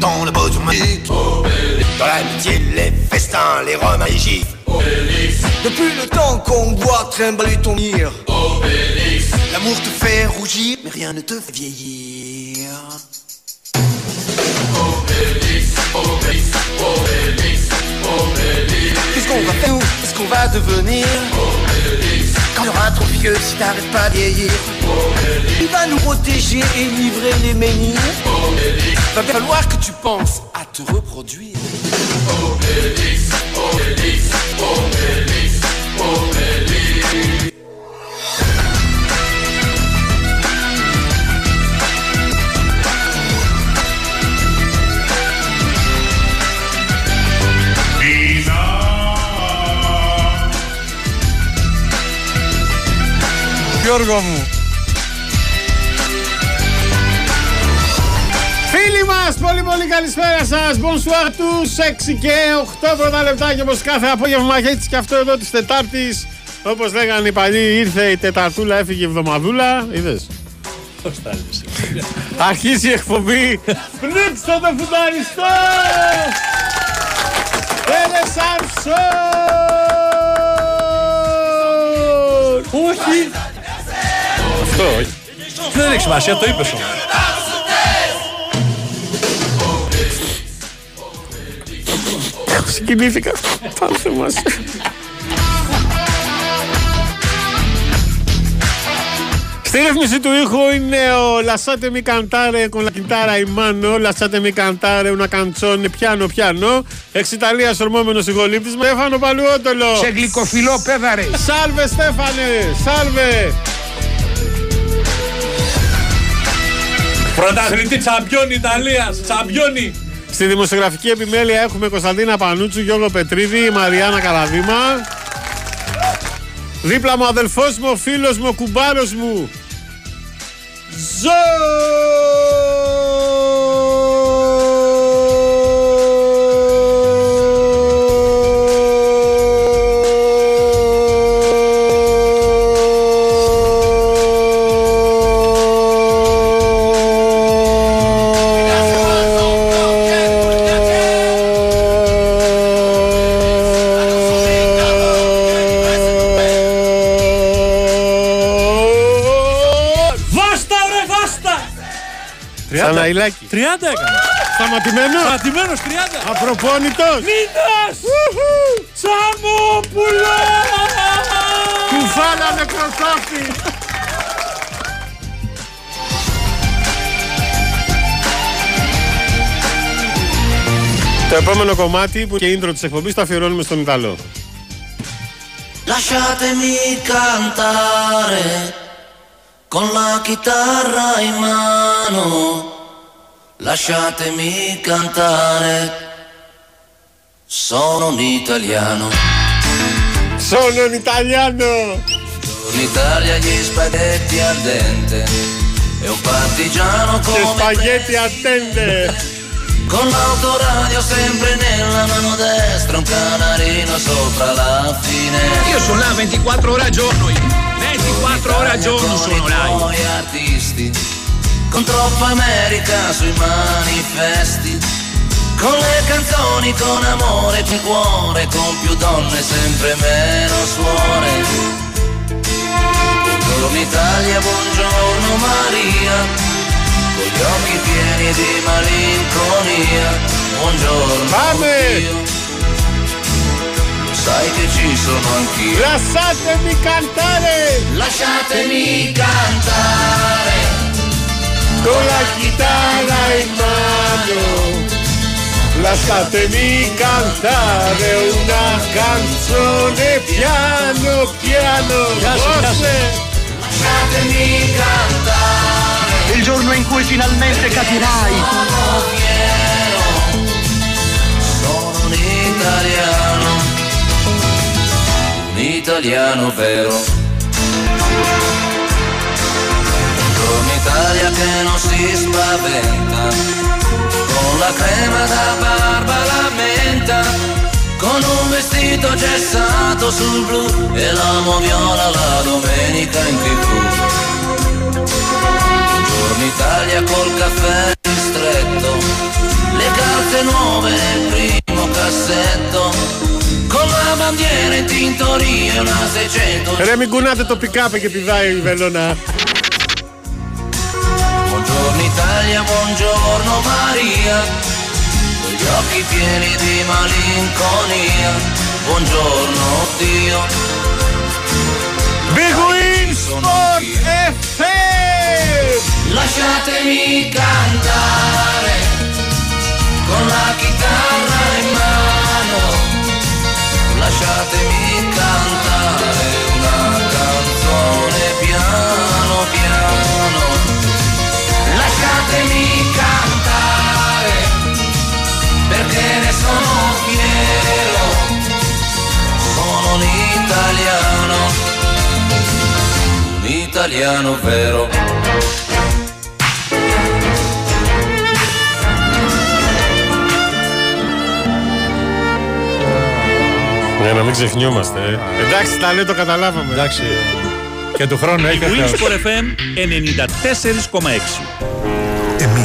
dans le beau Dans l'amitié, les festins, les roms et les gifles Depuis le temps qu'on boit, trimballer ton mire. L'amour te fait rougir, mais rien ne te fait vieillir. Obélix, Obélix, Obélix, Obélix Qu'est-ce qu'on va faire, qu'est-ce qu'on va devenir? Aura trop vieux si t'arrêtes pas de vieillir. Il va nous protéger et livrer les menhirs. Va bien falloir que tu penses à te reproduire Γιώργο μου. Φίλοι μας, πολύ πολύ καλησπέρα σας. Bonsoir τους 6 και 8 πρώτα λεπτάκια όπως κάθε απόγευμα και έτσι και αυτό εδώ της Τετάρτης. Όπως λέγανε οι παλιοί, ήρθε η Τεταρτούλα, έφυγε η Εβδομαδούλα. Είδες; Πώς τα λες. Αρχίζει η εκπομπή. Πνίξτε το φουνταριστό! Έλε Σαμψόν! Όχι. Αυτό, όχι. Δεν έχει σημασία, το είπες όμως. Συγκινήθηκα. Πάθε μας. Στη ρύθμιση του ήχου είναι ο Lasciate mi cantare con la chitarra in mano, Lasciate mi cantare una canzone piano piano, εξ Ιταλίας ορμόμενος ηγολήπτης Στέφανο Παλουότολο. Σε γλυκοφιλό πέδαρες. Σάλβε Στέφανε, σάλβε. Πρωταθλητή τσαμπιόν Ιταλίας, τσαμπιόνι. Στη δημοσιογραφική επιμέλεια έχουμε Κωνσταντίνα Πανούτσου, Γιώργο Πετρίδη, Μαριάννα Καραδίμα. Δίπλα μου ο αδελφός μου, ο φίλος μου, ο κουμπάρος μου. Βάστα 30 έκανα. Σταματημένος. Στρατημένος 30. Απροπόνητος. Μήνας. Τσαμόπουλο. Κουφάλα νεκροσόφτη. Το επόμενο κομμάτι που και intro της εκπομπής το αφιερώνουμε στον Ιταλό. Lasciatemi cantare con la chitarra in mano. Lasciatemi cantare, sono un italiano. Sono un italiano! In Italia gli spaghetti al dente e un partigiano come Gli spaghetti al dente! Con l'autoradio sempre nella mano destra, un canarino sopra la finestra. Io sono là 24 ore a giorno, 24 ore a giorno sono là con troppa America sui manifesti, con le canzoni, con amore, più cuore, con più donne, sempre meno suore. Buongiorno Italia, buongiorno Maria, con gli occhi pieni di malinconia, buongiorno. Fame! Sai che ci sono anch'io. Lasciatemi cantare! Lasciatemi cantare! Con la chitarra in mano. Lasciatemi cantare una canzone piano piano. Forse Lasciatemi cantare Il giorno in cui finalmente capirai. Sono fiero Sono un italiano Un italiano vero sabbia che non si spaventa, con la crema da barba la menta, con un vestito gessato sul blu. E l'amo viola la domenica in tv. Buongiorno Italia col caffè ristretto, le carte nuove nel primo cassetto. Con la bandiera in tintoria una 600 Remi Gunnate Topic Up che vi vai il vellona Italia, buongiorno Maria, con gli occhi pieni di malinconia, buongiorno Dio. Big Win Sport FM! Lasciatemi cantare con la chitarra in mano. Lasciatemi cantare Lasciatemi cantare perché ne sono fiero. Sono un italiano, un italiano vero. Ναι, να μην ξεχνιόμαστε. ε. Εντάξει, τα λέει, το καταλάβαμε. Εντάξει. Και του χρόνου έχει χρέος. Winsport FM 94,6.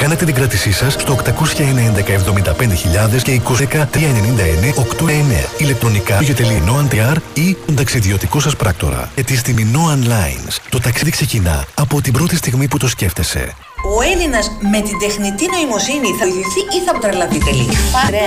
Κάνετε την κράτησή σας στο 811 και 20 399 899 ηλεκτρονικά για Minoan.gr ή τον ταξιδιωτικό σας πράκτορα. Γιατί στη Minoan Lines το ταξίδι ξεκινά από την πρώτη στιγμή που το σκέφτεσαι. Ο Έλληνας με την τεχνητή νοημοσύνη θα οδηγηθεί ή θα τρελαθεί τελείω.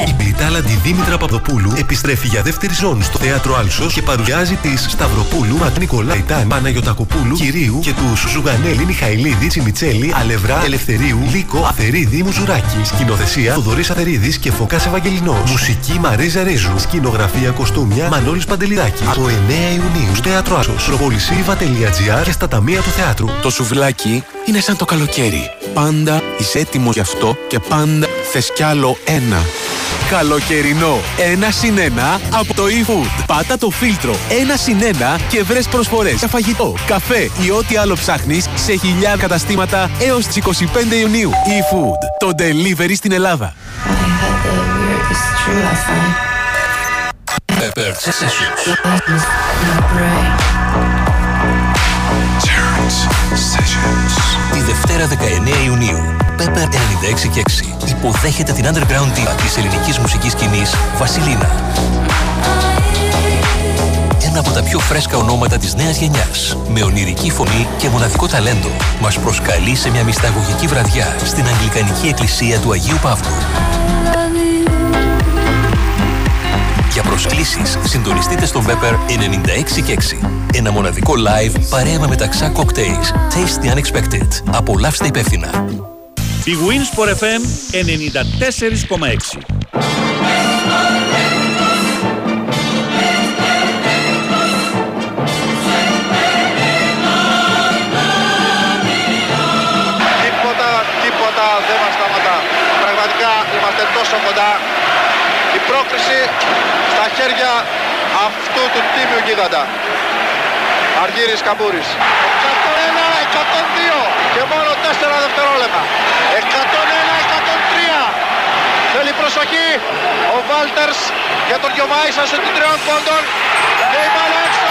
Η πλητάλαντη Δήμητρα Παπαδοπούλου επιστρέφει για δεύτερη ζώνη στο θέατρο Άλσος και παρουσιάζει τη Σταυροπούλου, Ματ Νικολά Ιτάν, Παναγιοτακοπούλου, Κυρίου και τους Ζουγανέλη, Μιχαηλίδη, Τσιμιτσέλη, Αλευρά, Ελευθερίου, Λίκο, Αθερίδη, Μουζουράκη. Σκηνοθεσία Θοδωρής Αθερίδης και Φωκά Ευαγγελινός. Μουσική Μαρίζα Ρίζου. Σκηνογραφία κοστούμια Μανώλης Παντελιδάκη. Από 9 Ιουνίου στο θέατρο Άλσος. Προπολισίβα.gr και στα ταμεία του θεάτρου. Το σουβλάκι είναι σαν το καλοκαίρι. Πάντα είσαι έτοιμος γι' αυτό και πάντα θες κι άλλο ένα. Καλοκαιρινό. Ένα συν ένα από το eFood. Πάτα το φίλτρο. Ένα συν ένα και βρες προσφορές για φαγητό, καφέ ή ό,τι άλλο ψάχνεις σε χιλιάδες καταστήματα έως τις 25 Ιουνίου. eFood. Το delivery στην Ελλάδα. Pepper Sessions. Τη Δευτέρα 19 Ιουνίου, Pepper 96 και 6 υποδέχεται την underground diva της ελληνικής μουσικής σκηνής, Βασιλίνα. Ένα από τα πιο φρέσκα ονόματα της νέας γενιάς, με ονειρική φωνή και μοναδικό ταλέντο, μας προσκαλεί σε μια μυσταγωγική βραδιά στην Αγγλικανική Εκκλησία του Αγίου Παύλου. Για προσκλήσεις, συντονιστείτε στον Pepper 96 και 6. Ένα μοναδικό live παρέα με μεταξά cocktails. Taste the unexpected. Απολαύστε υπεύθυνα. Η Winsport FM 94,6. Τίποτα, τίποτα δεν μας σταματά. Πραγματικά είμαστε τόσο κοντά. Η πρόκριση στα χέρια αυτού του τίμιου γίγαντα. Αργύρης Καμπούρης. 101, 102 και μόνο 4 δευτερόλεπτα. 101, 103. Θέλει προσοχή ο Βάλτερς για τον Γιωμάησα σε την τριών πόντων. Και η μπάλα έξω.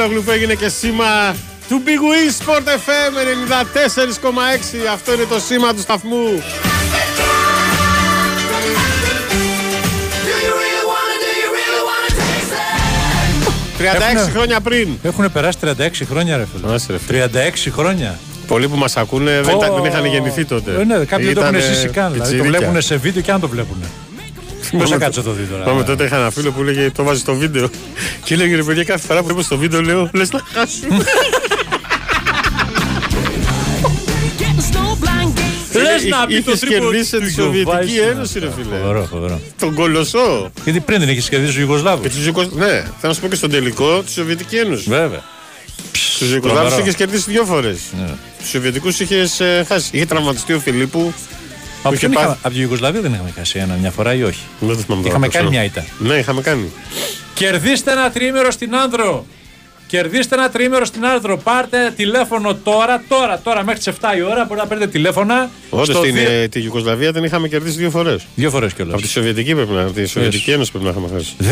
Πορτογάλογλου που έγινε και σήμα του Big Win Sport FM 94,6. Αυτό είναι το σήμα του σταθμού. 36 Έχουνε- χρόνια πριν. Έχουν περάσει 36 χρόνια, ρε φίλε. Άσε, ρε φίλε. 36 χρόνια. Πολλοί που μας ακούνε δεν, ήταν- δεν είχαν γεννηθεί τότε. Ε, ναι, κάποιοι δεν το έχουν Ήτανε ζήσει καν. Δηλαδή, το πιτσιρίκια. βλέπουν σε βίντεο και αν το βλέπουν. Πώς θα κάτσε το δει τώρα; Πάμε τότε είχα ένα φίλο που λέγε το βάζει στο βίντεο. Και έλεγε ρε παιδιά κάθε φορά που βλέπω στο βίντεο λέω λες να χάσουμε. Λες να μπει το Είχες τρίπο κερδίσει του τη Σοβιετική Γιουγκοσλαβία. Ένωση, ρε φίλε. Φοβερό, φοβερό. Τον Κολοσσό. Γιατί πριν δεν είχε κερδίσει ο Ιουγκοσλάβο. Και τους Ιουγκοσ- Ναι, θέλω να σου πω και στον τελικό της Σοβιετική Ένωση. Βέβαια. Τους Ιουγκοσλάβους τρομερό. είχες κερδίσει δύο φορές. Ναι. Τους Σοβιετικούς είχες χάσει. Είχε τραυματιστεί ο Φιλίππου. Από είχε ποιον πάθει- είχαμε- από τη Ιουγκοσλαβία δεν είχαμε χάσει ένα μια φορά ή όχι; Δεν το θυμάμαι τώρα, Είχαμε το κάνει ξέρω. μια ήττα. Ναι, είχαμε κάνει. Κερδίστε ένα τρίμερο στην Άνδρο. Κερδίστε ένα τρίμερο στην Άνδρο. Πάρτε τηλέφωνο τώρα, τώρα, τώρα, μέχρι τις 7 η ώρα. Μπορείτε να παίρνετε τηλέφωνα. Όντως στην δι... Ε, τη την είχαμε κερδίσει δύο φορές. Δύο φορές κιόλας. Από τη Σοβιετική πρέπει να, από τη Σοβιετική Ένωση πρέπει να είχαμε χάσει. 2,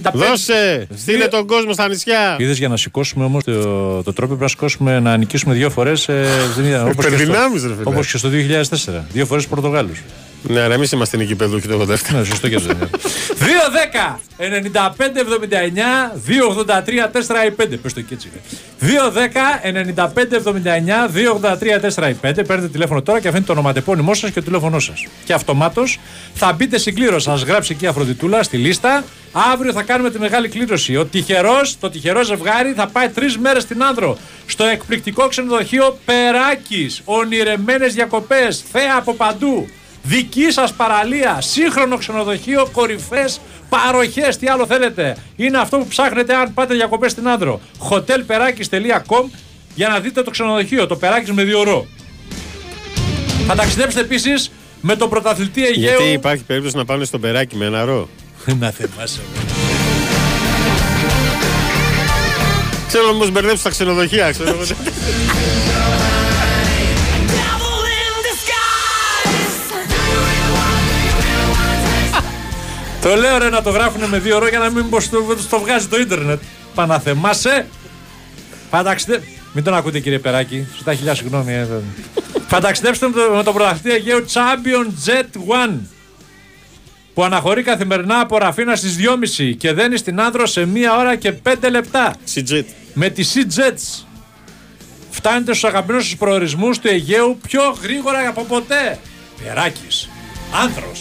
10, 95. Δώσε! Στείλε 2... τον κόσμο στα νησιά. Είδες για να σηκώσουμε όμως το, το τρόπο πρέπει να σηκώσουμε να νικήσουμε δύο φορές. Ε, Όπως και στο 2004. Δύο φορές Πορτογάλους. Ναι, αλλά εμείς είμαστε και το 87. Ναι, σωστό και αυτό. Ναι. 2-10! 95-79-283-4-5. Πες το έτσι είναι. 2-10-95-79-283-4-5. Παίρνετε τηλέφωνο τώρα και αφήνετε το ονοματεπώνυμό σας και το τηλέφωνό σας. Και αυτομάτως θα μπείτε συγκλήρωση. Θα Σας γράψει εκεί η Αφροδιτούλα στη λίστα. Αύριο θα κάνουμε τη μεγάλη κλήρωση. Ο τυχερός, το τυχερό ζευγάρι θα πάει τρεις μέρες στην Άνδρο. Στο εκπληκτικό ξενοδοχείο Περάκης. Ονειρεμένες διακοπές. Θέα από παντού. Δική σας παραλία, σύγχρονο ξενοδοχείο, κορυφές, παροχές, τι άλλο θέλετε. Είναι αυτό που ψάχνετε αν πάτε διακοπές στην Άνδρο. hotelperakis.com για να δείτε το ξενοδοχείο, το Περάκης με δύο ρο. Θα ταξιδέψετε επίσης με τον πρωταθλητή Αιγαίου. Γιατί υπάρχει περίπτωση να πάνε στον περάκι με ένα ρο; να θεμάσαι. Ξέρω όμως μπερδέψει τα ξενοδοχεία. Ξέρω. Το λέω ρε να το γράφουν με δύο ρο για να μην πως το, το βγάζει το ίντερνετ. Παναθεμάσαι. Πανταξιδε... Μην τον ακούτε κύριε Περάκη. Στα χιλιά συγγνώμη. ε, δεν- Φανταξιδέψτε με το, με το πρωταθλητή Αιγαίου Champion Jet One που αναχωρεί καθημερινά από Ραφίνα στις 2.30 και δένει στην Άνδρο σε 1 ώρα και 5 λεπτά. Σιτζέτ. Με τη Sea Jets. Φτάνετε στους αγαπημένους σας προορισμούς του Αιγαίου πιο γρήγορα από ποτέ. Περάκης. Άνθρος.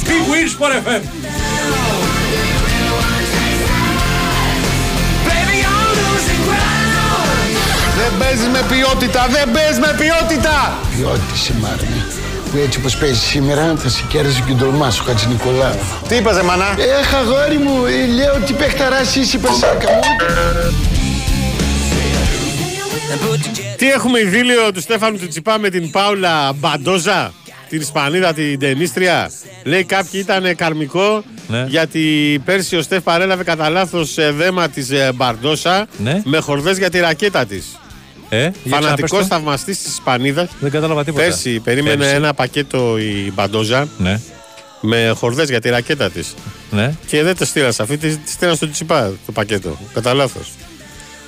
Big Wins for FM. Δεν παίζεις με ποιότητα, δεν παίζεις με ποιότητα! Ποιότητα σε μάρμη. Που έτσι όπως παίζεις σήμερα θα σε κέρδισε και τον Μάσο Χατζη Νικολάου. Τι είπατε, μανά; Έχ, αγόρι μου, ε, λέω ότι παιχταράς είσαι περσάκα μου. Τι έχουμε ειδήλιο του Στέφανου του Τσιπά με την Πάουλα Μπαντόζα, την Ισπανίδα, την ταινίστρια. Λέει κάποιοι ήταν καρμικό Ναι. γιατί πέρσι ο Στέφ παρέλαβε κατά λάθος δέμα της Μπαρντόσα Ναι. με χορδές για τη ρακέτα της. Ε, για Φανατικός ξαναπες το. θαυμαστής της Ισπανίδας. Δεν κατάλαβα τίποτα. Πέρσι περίμενε Πέρσι. ένα πακέτο η Μπαντόζα Ναι, με χορδές για τη ρακέτα της. ναι. Και δεν το στείλαν σε αυτή, τη τη στείλαν στο Τσιπά το πακέτο. Κατά λάθος.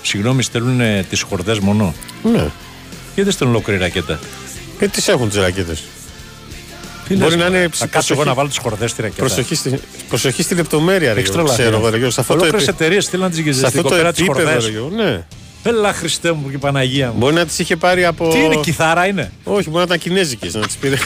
Συγγνώμη, στέλνουν ε, τις χορδές μόνο; Ναι. Γιατί δεν στέλνουν ολόκληρη ρακέτα; Και τις έχουν τις ρακέτες. Τι Μπορεί λες, να μωρέ. είναι Θα κάτσω εγώ προσοχή. να βάλω τις χορδές στη ρακέτα. Προσοχή, στη, προσοχή στη λεπτομέρεια, ρε Έχεις Γιώργο. τρελαθεί, Ξέρω ρε. εγώ, ρε Γιώργο. Σε αυτό το, Ολόκληρες επί- εταιρείες στείλαν τις σε γυζές αυτό στην το κοπέρα τις επίπεδο, χορδές. ρε Γιώργο. Ναι. Έλα Χριστέ μου και Παναγία μου. Μπορεί να τις είχε πάρει από. Τι είναι, κιθάρα είναι; Όχι, μπορεί να ήταν κινέζικες να τις πήρε.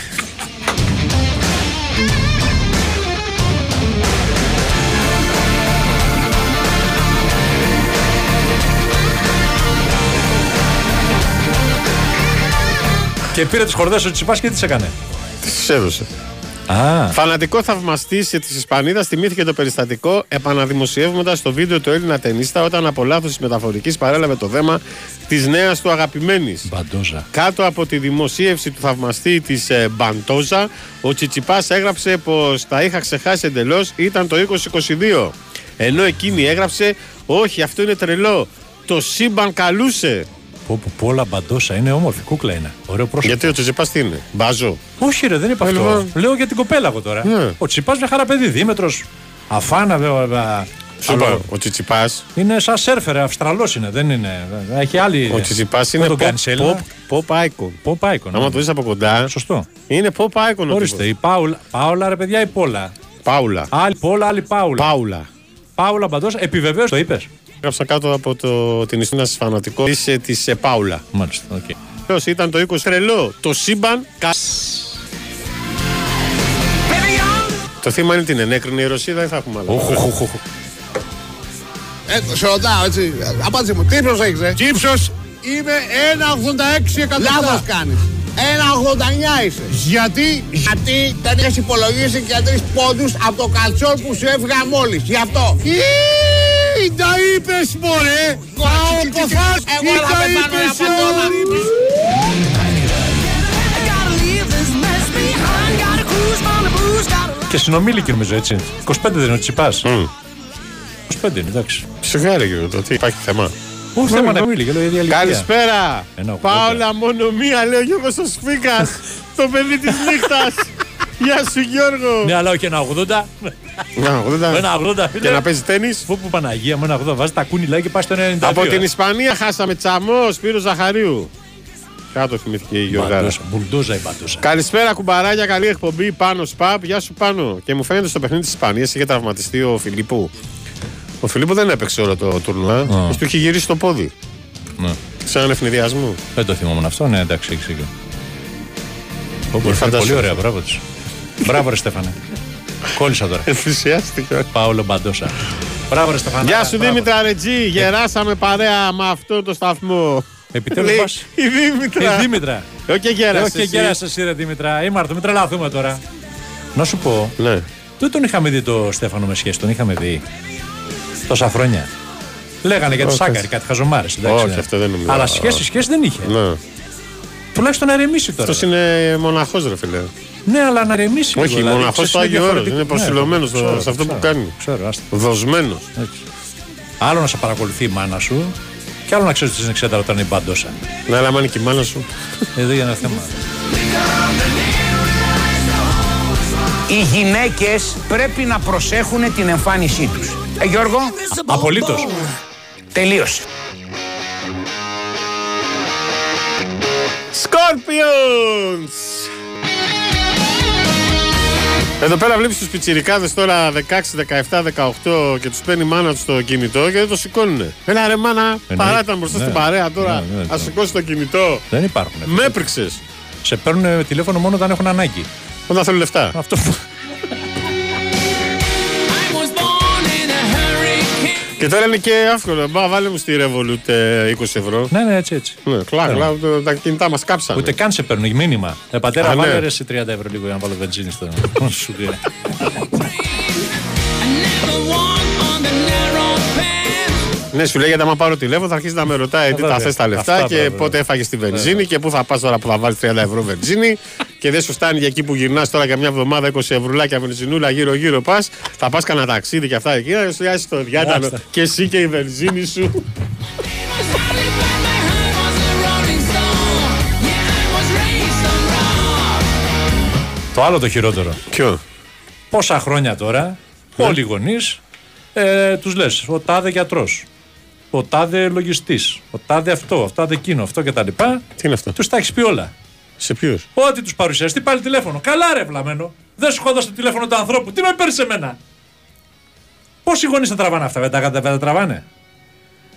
Και πήρε τις χορδές ο Τσιπάς και τι έκανε; Τις έδωσε. Α, Φανατικό θαυμαστής της Ισπανίδας θυμήθηκε το περιστατικό επαναδημοσιεύοντας το βίντεο του Έλληνα ταινίστα όταν από λάθος της μεταφορικής παρέλαβε το δέμα της νέας του αγαπημένης. μπαντόζα. Κάτω από τη δημοσίευση του θαυμαστή της ε, Μπαντόζα, ο Τσιτσιπάς έγραψε πως τα είχα ξεχάσει εντελώς, ήταν το 2022. Ενώ εκείνη έγραψε, Όχι, αυτό είναι τρελό. Το σύμπαν καλούσε. Πω, πω, πω, όλα μπαντόσα είναι όμορφη, κούκλα είναι. Ωραίο πρόσωπο. Γιατί ο Τσιτσιπάς τι είναι, Μπάζο; Όχι, ρε, δεν είπα αυτό. λοιπόν. Λέω για την κοπέλα εγώ τώρα. Ναι. Ο Τσιπά μια χαρά παιδί, δίμετρο. Αφάνα, βέβαια. Σου είπα, ο Τσιτσιπάς. Είναι σαν σερφερ, Αυστραλός είναι, δεν είναι. Έχει άλλη. Ο Τσιτσιπάς Δεν είναι τον pop, κάνεις σε Έλληνα. pop, pop icon. Pop icon. Άμα το δεις από κοντά, Σωστό. είναι pop icon. ο Ορίστε, τύπος. η Πάουλα, Πάουλα ρε παιδιά, η Πόλα. Πάουλα. Άλλη Πόλα, άλλη Πάουλα. Πάουλα. Πάουλα Μπαντό, επιβεβαίως το είπες. Γράψα κάτω από το, την ιστορία σα φανατικός τη της, ε, Πάουλα. Μάλιστα, οκ. Ποιος ήταν το 20 τρελό. Το σύμπαν. κα- Το θύμα είναι την ενέκρινε η Ρωσία, δεν θα έχουμε άλλο. Ε, σε ρωτάω έτσι. Απάντησε μου, τι ύψος έχεις, ε. Τι ύψος είμαι 1,86 εκατοστά. Λάθος κάνεις. 1,89 είσαι. Γιατί; Γιατί δεν έχεις υπολογίσει και τρεις πόντους από το καλτσόν που σου έφυγα μόλις. Γι' αυτό. Ή, τα είπες μωρέ. Πάω ποφάς. Εγώ Ή θα τα πεθάνω είπες για πατώνα. όλοι. Και συνομήλικοι νομίζω έτσι. 25 δεν είναι ο Τσιπάς. 25 είναι, εντάξει. Σιγάρε Γιώργο, το τι υπάρχει θέμα. Όχι θέμα να μιλήσει, λέω η ίδια ηλικία. Καλησπέρα. Ένα ογδόντα. Πάολα μόνο μία, λέει ο Γιώργος ο Σφίκας. το παιδί της νύχτας. Γεια σου Γιώργο. Ναι, αλλά όχι ένα 80. Να, 80. Ένα 80. Και να παίζεις τέννις. Φού που Παναγία μου, ένα 80. Βάζεις τα κούνηλα και πάει στο 92. Από την ε. Ισπανία χάσαμε τσαμός Σπύρος Ζαχαρίου. Κάτω θυμήθηκε η Γιωργάρα; Μπαντόσα, Μπουλντόζα η μπαντόσα. Καλησπέρα κουμπαράκια, καλή εκπομπή πάνω σπαπ. Γεια σου πάνω. Και μου φαίνεται στο παιχνίδι της Ισπανίας είχε τραυματιστεί ο Φιλίππου. Ο Φιλίππου δεν έπαιξε όλο το τουρνουά. Του είχε γυρίσει το πόδι. Ναι. Σε έναν ευνηδιασμό. Δεν το θυμόμουν αυτό, ναι, εντάξει, έχει δίκιο. Πω, πω, φαντάσου. Πολύ ωραία, μπράβο τη. Μπράβο, ρε Στέφανε. Κόλλησα τώρα. Ενθουσιάστηκα. Πάολο Μπαντόσα. Μπράβο, ρε Στεφανά. Γεια σου Δήμητρα Ρετζή, γεράσαμε παρέα με αυτό το σταθμό. Επιτέλους Λέει, πας. Η Δήμητρα. Η Δήμητρα. Όχι γέρασε. Όχι, γέρασε εσύ, ρε Δήμητρα. Ήμαρτο, μην τρελαθούμε τώρα. Να σου πω, Ναι. δεν τον είχαμε δει το Στέφανο με σχέση, τον είχαμε δει τόσα χρόνια. Λέγανε για τη Όχι. Σάκαρη, κάτι χαζομάρες. Όχι, αυτό δεν νομίζω. Αλλά σχέση, σχέση δεν είχε. Ναι. Τουλάχιστον να ρεμίσει τώρα. Αυτός είναι μοναχός, ρε φίλε. Ναι, αλλά να ρεμίσει. Όχι, λίγο, δηλαδή, μοναχό ξέρεις, στο είναι Άγιο Όρος. διαφορετικό. Είναι προσιλωμένο Ναι, ξέρω, σε αυτό που ξέρω, κάνει. Ξέρω, άστα. Δοσμένος. Έτσι. Άλλο να σε παρακολουθεί η μάνα σου και άλλο να ξέρεις ότι είναι εξέταρο όταν είναι μπαντόσα. Ναι, αλλά άμα είναι και η μάνα σου. Εδώ για ένα θέμα. Οι γυναίκες πρέπει να προσέχουν την εμφάνισή τους. Ε, Γιώργο, Απολύτως. τελείωσε. Scorpions! Εδώ πέρα βλέπεις τους πιτσιρικάδες τώρα 16, 17, 18 και τους παίρνει η μάνα τους στο κινητό και δεν το σηκώνουν. Έλα ρε μάνα, παράτα μπροστά Ναι. στην παρέα τώρα. Ναι, ναι, Α ναι. σηκώσει το κινητό. Δεν υπάρχουν. Με έπρεξες. Σε παίρνουν τηλέφωνο μόνο όταν έχουν ανάγκη. Όταν θέλουν λεφτά. Αυτό Και τώρα είναι και εύκολο. Μπα, βάλε μου στη Revolut ε, 20 ευρώ. Ναι, ναι, έτσι, έτσι. Ναι, κλακ, κλακ, το- τα κινητά μας κάψανε. Ούτε καν σε παίρνουν μήνυμα. Ε, πατέρα, Α, ναι. βάλε ρε σε 30 ευρώ λίγο για να βάλω βενζίνη στο. Σου πει. Ναι, σου λέει γιατί άμα πάρω τηλέφωνο θα αρχίσει να με ρωτάει τι βέβαια. τα θες τα λεφτά Αυτά, και βέβαια. πότε έφαγες τη βενζίνη και πού θα πας τώρα που θα βάλεις 30 ευρώ βενζίνη και δεν σου φτάνει για εκεί που γυρνάς τώρα για μια εβδομάδα 20 ευρουλάκια βενζινούλα γύρω-γύρω πας. Θα πας κανένα ταξίδι και αυτά εκεί. Να σου λέει το διάταλο Άστα. και εσύ και η βενζίνη σου. Το άλλο το χειρότερο. Ποιο; Πόσα χρόνια τώρα, όλοι οι γονείς ε, τους λες: Ο τάδε γιατρός. Ο τάδε λογιστής. Ο τάδε αυτό. Ο τάδε εκείνο. Αυτό κτλ. Τι είναι αυτό; Τους τα έχεις πει όλα. Σε ποιους; Ό,τι τους παρουσιάσει. Τι πάλι τηλέφωνο. Καλά, ρε βλαμμένο. Δεν σου έχω δώσει το τηλέφωνο του ανθρώπου. Τι με παίρνεις σε μένα; Πόσοι γονείς θα τραβάνε αυτά, δεν τα, δεν τα τραβάνε;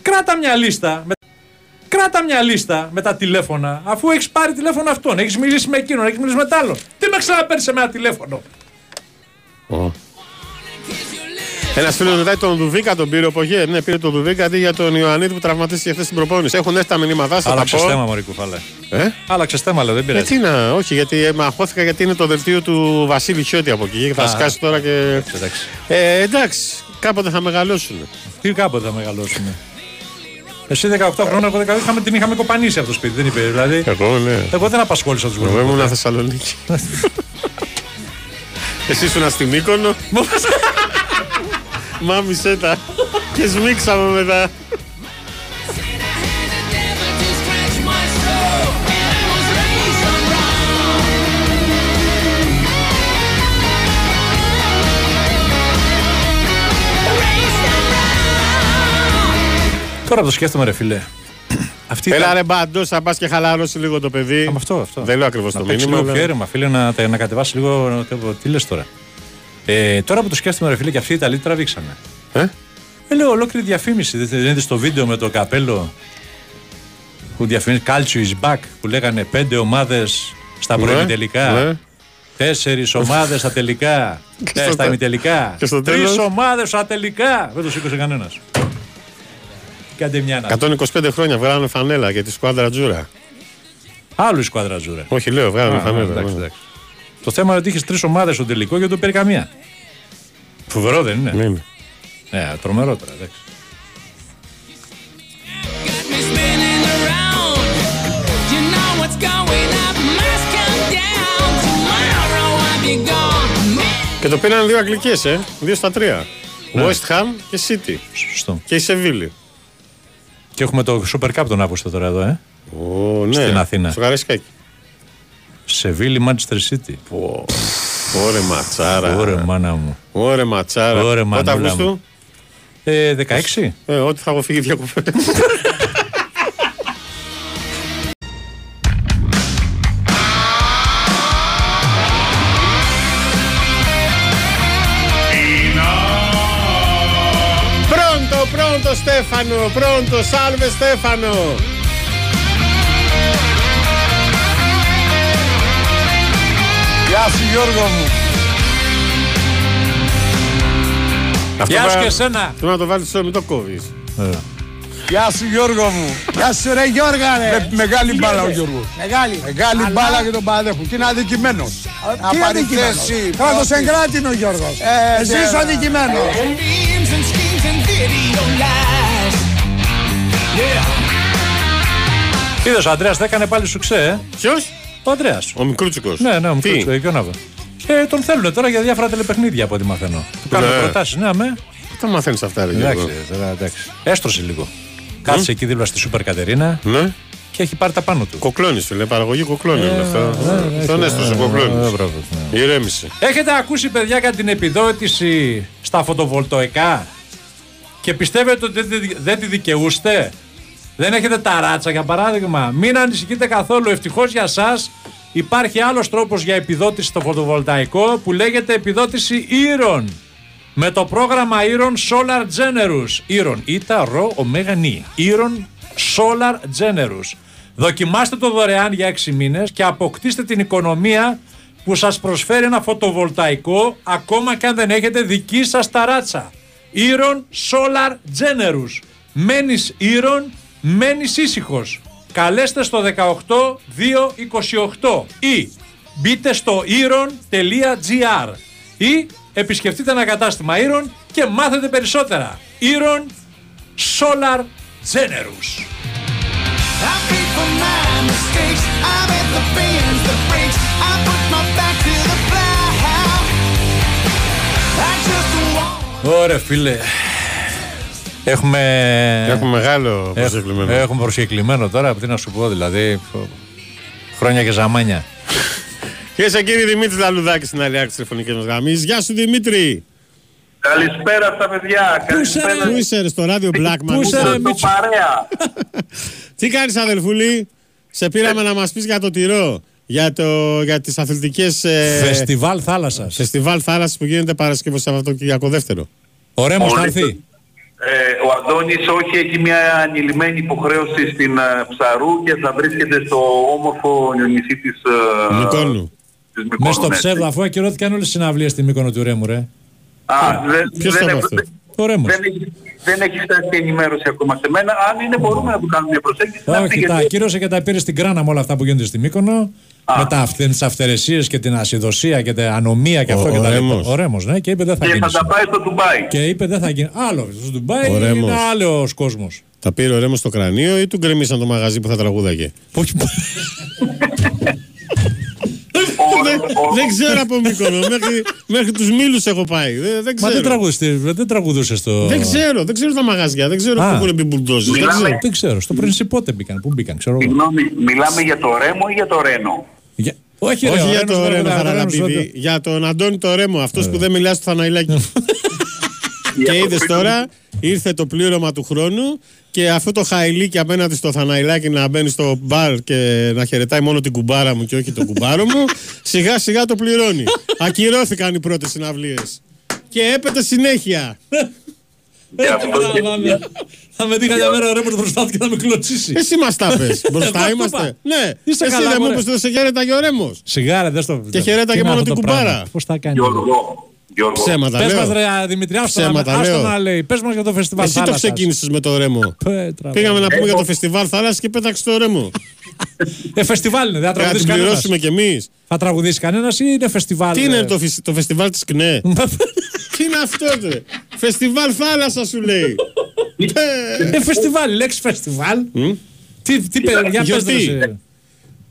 Κράτα μια λίστα. Με... Κράτα μια λίστα με τα τηλέφωνα, αφού έχεις πάρει τηλέφωνο αυτόν, έχεις μιλήσει με εκείνον, έχεις μιλήσει με τ' άλλον. Τι με ξαναπέρνει σε μένα τηλέφωνο; Ένα φίλος ρωτάει τον Δουβίκα τον πήρε ο Πογέ. Ναι, πήρε τον Δουβίκα αντί για τον Ιωαννίδη που τραυματίστηκε χθες στην προπόνηση. Έχουν έρθει τα μηνύματά σας. Άλλαξε θέμα, Μωρή κουφάλε. Ε; Άλλαξε θέμα, λέω, δεν πειράζει. Γιατί να, όχι, γιατί ε, μαχώθηκα γιατί είναι το δελτίο του Βασίλη Χιώτη από εκεί και θα Α. σκάσει τώρα και. Εντάξει. Ε, εντάξει, κάποτε θα μεγαλώσουν. Τι κάποτε θα μεγαλώσουν. Εσύ 18 χρόνια, εγώ 18 είχαμε, την είχαμε κοπανίσει από το σπίτι, δεν είπε. Δηλαδή, Εγώ, ναι. εγώ δεν απασχόλησα τους Εγώ γονεί. ήμουν Θεσσαλονίκη. Εσύ ήσουν στην Μύκονο. Μάμισέ τα. Και σμίξαμε μετά. Τώρα το σκέφτομαι, ρε φιλέ. Αυτή Έλα ήταν- ρε μπαντό, θα πας και χαλαρώσεις λίγο το παιδί. Α, αυτό, αυτό. Δεν λέω ακριβώς Να το παίξει μήνυμα. λίγο πιο αλλά- έρευνα, φίλε, να, τα- να κατεβάσει λίγο. το- Τι λες τώρα. Ε, τώρα που το σκέφτομαι, ρε φίλε, και αυτοί οι Ιταλοί τραβήξανε. Ε; Ε, λέω ολόκληρη διαφήμιση. Δεν δεν είδε στο βίντεο με το καπέλο που διαφημίζει Calcio is back που λέγανε πέντε ομάδες στα Ναι, προημιτελικά. ναι. Τέσσερις ομάδες στα τελικά. Και ε, στο στα τε- ημιτελικά. και στο Τρεις τέλος; ομάδες στα τελικά. Δεν το σήκωσε κανένας. Κάντε μια να. 125 χρόνια βγάλανε φανέλα για τη σκουάντρα Τζούρα. Άλλου η σκουάδρα Τζούρα. Όχι, λέω, βγάλανε Α, φανέλα. εντάξει, ναι. εντάξει. Το θέμα είναι ότι είχες τρεις ομάδες στο τελικό και δεν το πήρε καμία. Φοβερό δεν είναι. Ναι, ναι. Ναι, τρομερό τώρα. Εντάξει. Και το πήραν δύο αγγλικές, ε. Δύο στα τρία. Ναι. West Ham και City. Σωστό. Και η Σεβίλη. Και έχουμε το Super Cup τον Αύγουστο τώρα εδώ, ε. Ω, ναι. Στην Αθήνα. Στο Καραϊσκάκι. Σεβίλη, Manchester City. Ωρε ματσάρα. Ωρε μάνα μου. Ωρε ματσάρα. Ωρε Πότε μανούλα Αυγούστου; μου. Ε, 16. Ε, ό,τι θα έχω φύγει διακοπέ. Pronto, pronto Stefano, pronto, salve Stefano. Γεια σου Γιώργο μου. Αυτό Γεια σου θα- και εσένα. Θέλω να το βάλεις στο μην το κόβεις. Γεια σου Γιώργο μου. Γεια σου ρε Γιώργα ρε. Με, μεγάλη μπάλα ο Γιώργος. Μεγάλη. Μεγάλη Αλλά- μπάλα για τον Παδέχου. Τι είναι αδικημένος. Τι Να πάρει αδικημένος; θέση. Κράτος πρώτη. εγκράτην ο Γιώργος. Ε, Εσύ ναι, είσαι ναι. αδικημένος. Είδες ο Αντρέα, θα έκανε πάλι σουξέ, ε. Ποιος; Ο Αντρέα. Ο Μικρούτσικος. Ναι, ναι, ο Τι; Μικρούτσικος, ποιο να βρω. Ε, τον θέλουν τώρα για διάφορα τελεπαιχνίδια από ό,τι μαθαίνω. Του κάνουν Ναι. προτάσεις, ναι, με. Τα μαθαίνεις αυτά, ρε Γιώργο. Εντάξει, τώρα, εντάξει. Έστρωσε λίγο. Κάτσε εκεί δίπλα στη Σούπερ Κατερίνα Ναι. και έχει πάρει τα πάνω του. Κοκλώνης, φίλε. Παραγωγή κοκλώνη είναι αυτό. ναι, Τον ναι, έστρωσε ο ναι, κοκλώνης. ναι, μπράβο, ναι. Ηρέμησε. Έχετε ακούσει, παιδιά, για την επιδότηση στα φωτοβολτοϊκά και πιστεύετε ότι δεν τη- δεν τη δικαιούστε; Δεν έχετε ταράτσα, για παράδειγμα. Μην ανησυχείτε καθόλου. Ευτυχώς για εσά υπάρχει άλλος τρόπος για επιδότηση στο φωτοβολταϊκό που λέγεται επιδότηση Ήρων. Με το πρόγραμμα Ήρων Solar Generous. Ήρων, ήτα, ρο, ωμέγα, νι. Ήρων Solar Generous. Δοκιμάστε το δωρεάν για 6 μήνες και αποκτήστε την οικονομία που σας προσφέρει ένα φωτοβολταϊκό ακόμα και αν δεν έχετε δική σας ταράτσα. Ήρων Solar Generous. Μένεις Ήρων, μένεις ήσυχος. Καλέστε στο 18228 ή μπείτε στο iron.gr ή επισκεφτείτε ένα κατάστημα Iron και μάθετε περισσότερα. Iron Solar Generous. Ωραία φίλε. Έχουμε... Έχουμε μεγάλο προσκεκλημένο. Έχουμε προσκεκλημένο τώρα, τι να σου πω δηλαδή. Χρόνια και ζαμάνια. Και σε κύριε Δημήτρη Λαλουδάκη στην άλλη άκρη της τηλεφωνικής μας γραμμής. Γεια σου Δημήτρη. Καλησπέρα στα παιδιά. Καλησπέρα. Πού είσαι ρε, στο ράδιο Blackman. Πού είσαι, ρε, Στο παρέα; Τι κάνεις αδελφούλη; Σε πήραμε να μας πεις για το τυρό. Για, το, για τις αθλητικές ε, Φεστιβάλ θάλασσας. φεστιβάλ θάλασσας που γίνεται Παρασκευό Σαββατοκύριακο δεύτερο. Ο Ρέμος θα Όλοι- έρθει. Ε, ο Αντώνης όχι έχει μια ανηλυμένη υποχρέωση στην ε, Ψαρού και θα βρίσκεται στο όμορφο νησί της, ε, Μικόνου. της Μυκόνου, Μες στο ναι. ψεύδο, αφού ακυρώθηκαν όλες οι συναυλίες στη Μύκονο του Ρέμου, ρε. Α, δεν, Ποιος δεν, το είπε δεν, αυτό; Ο Ρέμος. δεν, έχει, δεν έχει φτάσει η ενημέρωση ακόμα σε μένα. Αν είναι μπορούμε να του κάνουμε μια προσέγγιση. να πει, Όχι, τα γιατί- ακύρωσε και τα πήρε στην κράνα με όλα αυτά που γίνονται στη Μύκονο. Με τα αυ- τις αυθαιρεσίες και την ασυδοσία και την ανομία και Ο- αυτό ο και τα λοιπά. Ρέμος. Ο Ρέμος, ναι, και είπε δεν θα Και γίνεις. θα τα πάει στο Ντουμπάι. Και είπε δεν θα γίνεις. Άλλο. Στο Ντουμπάι Ο είναι Ρέμος. άλλος κόσμος. Τα πήρε ο Ρέμος στο κρανίο ή του γκρεμίσαν το μαγαζί που θα τραγούδαγε; Όχι. δεν, δεν ξέρω από Μύκονο. μέχρι, μέχρι τους Μήλους έχω πάει. Δεν, δεν Μα ξέρω. δεν τραγουδούσε, δεν τραγουδούσες στο. Δεν ξέρω, δεν ξέρω τα μαγαζιά, δεν ξέρω Α. πού έχουν μπει μπουλντόζες, Δεν Μιλάμε- ξέρω. Δεν ξέρω. Στο Πρίνσι πότε μπήκαν. Πού μπήκαν, ξέρω εγώ. Συγγνώμη, μιλάμε για το Ρέμο ή για το Ρένο; Για- Όχι, ρε, Όχι ο για Ρένος τον δεν Ρέμο τραγουδάει, ο Ρένος Χαραλαμπίδη, τότε- για τον Αντώνη το Ρέμο, αυτός που δεν μιλά στο Θαναϊλάκι. Και είδες τώρα, ήρθε το πλήρωμα του χρόνου και αυτό το χαϊλίκι απέναντι στο Θαναϊλάκι να μπαίνει στο μπαρ και να χαιρετάει μόνο την κουμπάρα μου και όχι τον κουμπάρο μου, σιγά σιγά το πληρώνει. Ακυρώθηκαν οι πρώτες συναυλίες. Και έπεται συνέχεια. Θα με δει καμιά μέρα ο ρέπορ μπροστά του και να με κλωτσίσει. Εσύ μας τα πες. Μπροστά Εγώ το είμαστε. είπα. Ναι, Είσαι εσύ καλά, δεν μου μωρέ. είπες ότι σε χαίρεταγε ο Ρέμος. Σιγάρα, δεν στο Και χαιρέταγε Τι είναι μόνο αυτό την το πράγμα. κουμπάρα. Πώς θα κάνει; Γιώργο, Γιώργο. Ψέματα Πες μας λέω. ρε Δημητριά, άστο να- Ψέματα άστο λέω. να λέει. Πες μας για το φεστιβάλ Εσύ το θάλασσας. ξεκίνησες με το Ρέμο. Πέτρα, Πήγαμε να βέβαια. πούμε για το φεστιβάλ θάλασσας και πέταξε το Ρέμο. Ε, φεστιβάλ είναι, δεν θα Θα τραγουδήσει την κανένας. πληρώσουμε κι εμείς. Θα τραγουδήσει κανένας ή είναι φεστιβάλ. Τι είναι ε; το, φυσ- το φεστιβάλ της ΚΝΕ; Τι είναι αυτό, τε. Φεστιβάλ θάλασσα σου λέει. Ε, φεστιβάλ, η λέξη φεστιβάλ. Τι, τι Κοίτα, παι- για πες γιατί; ρε, σε-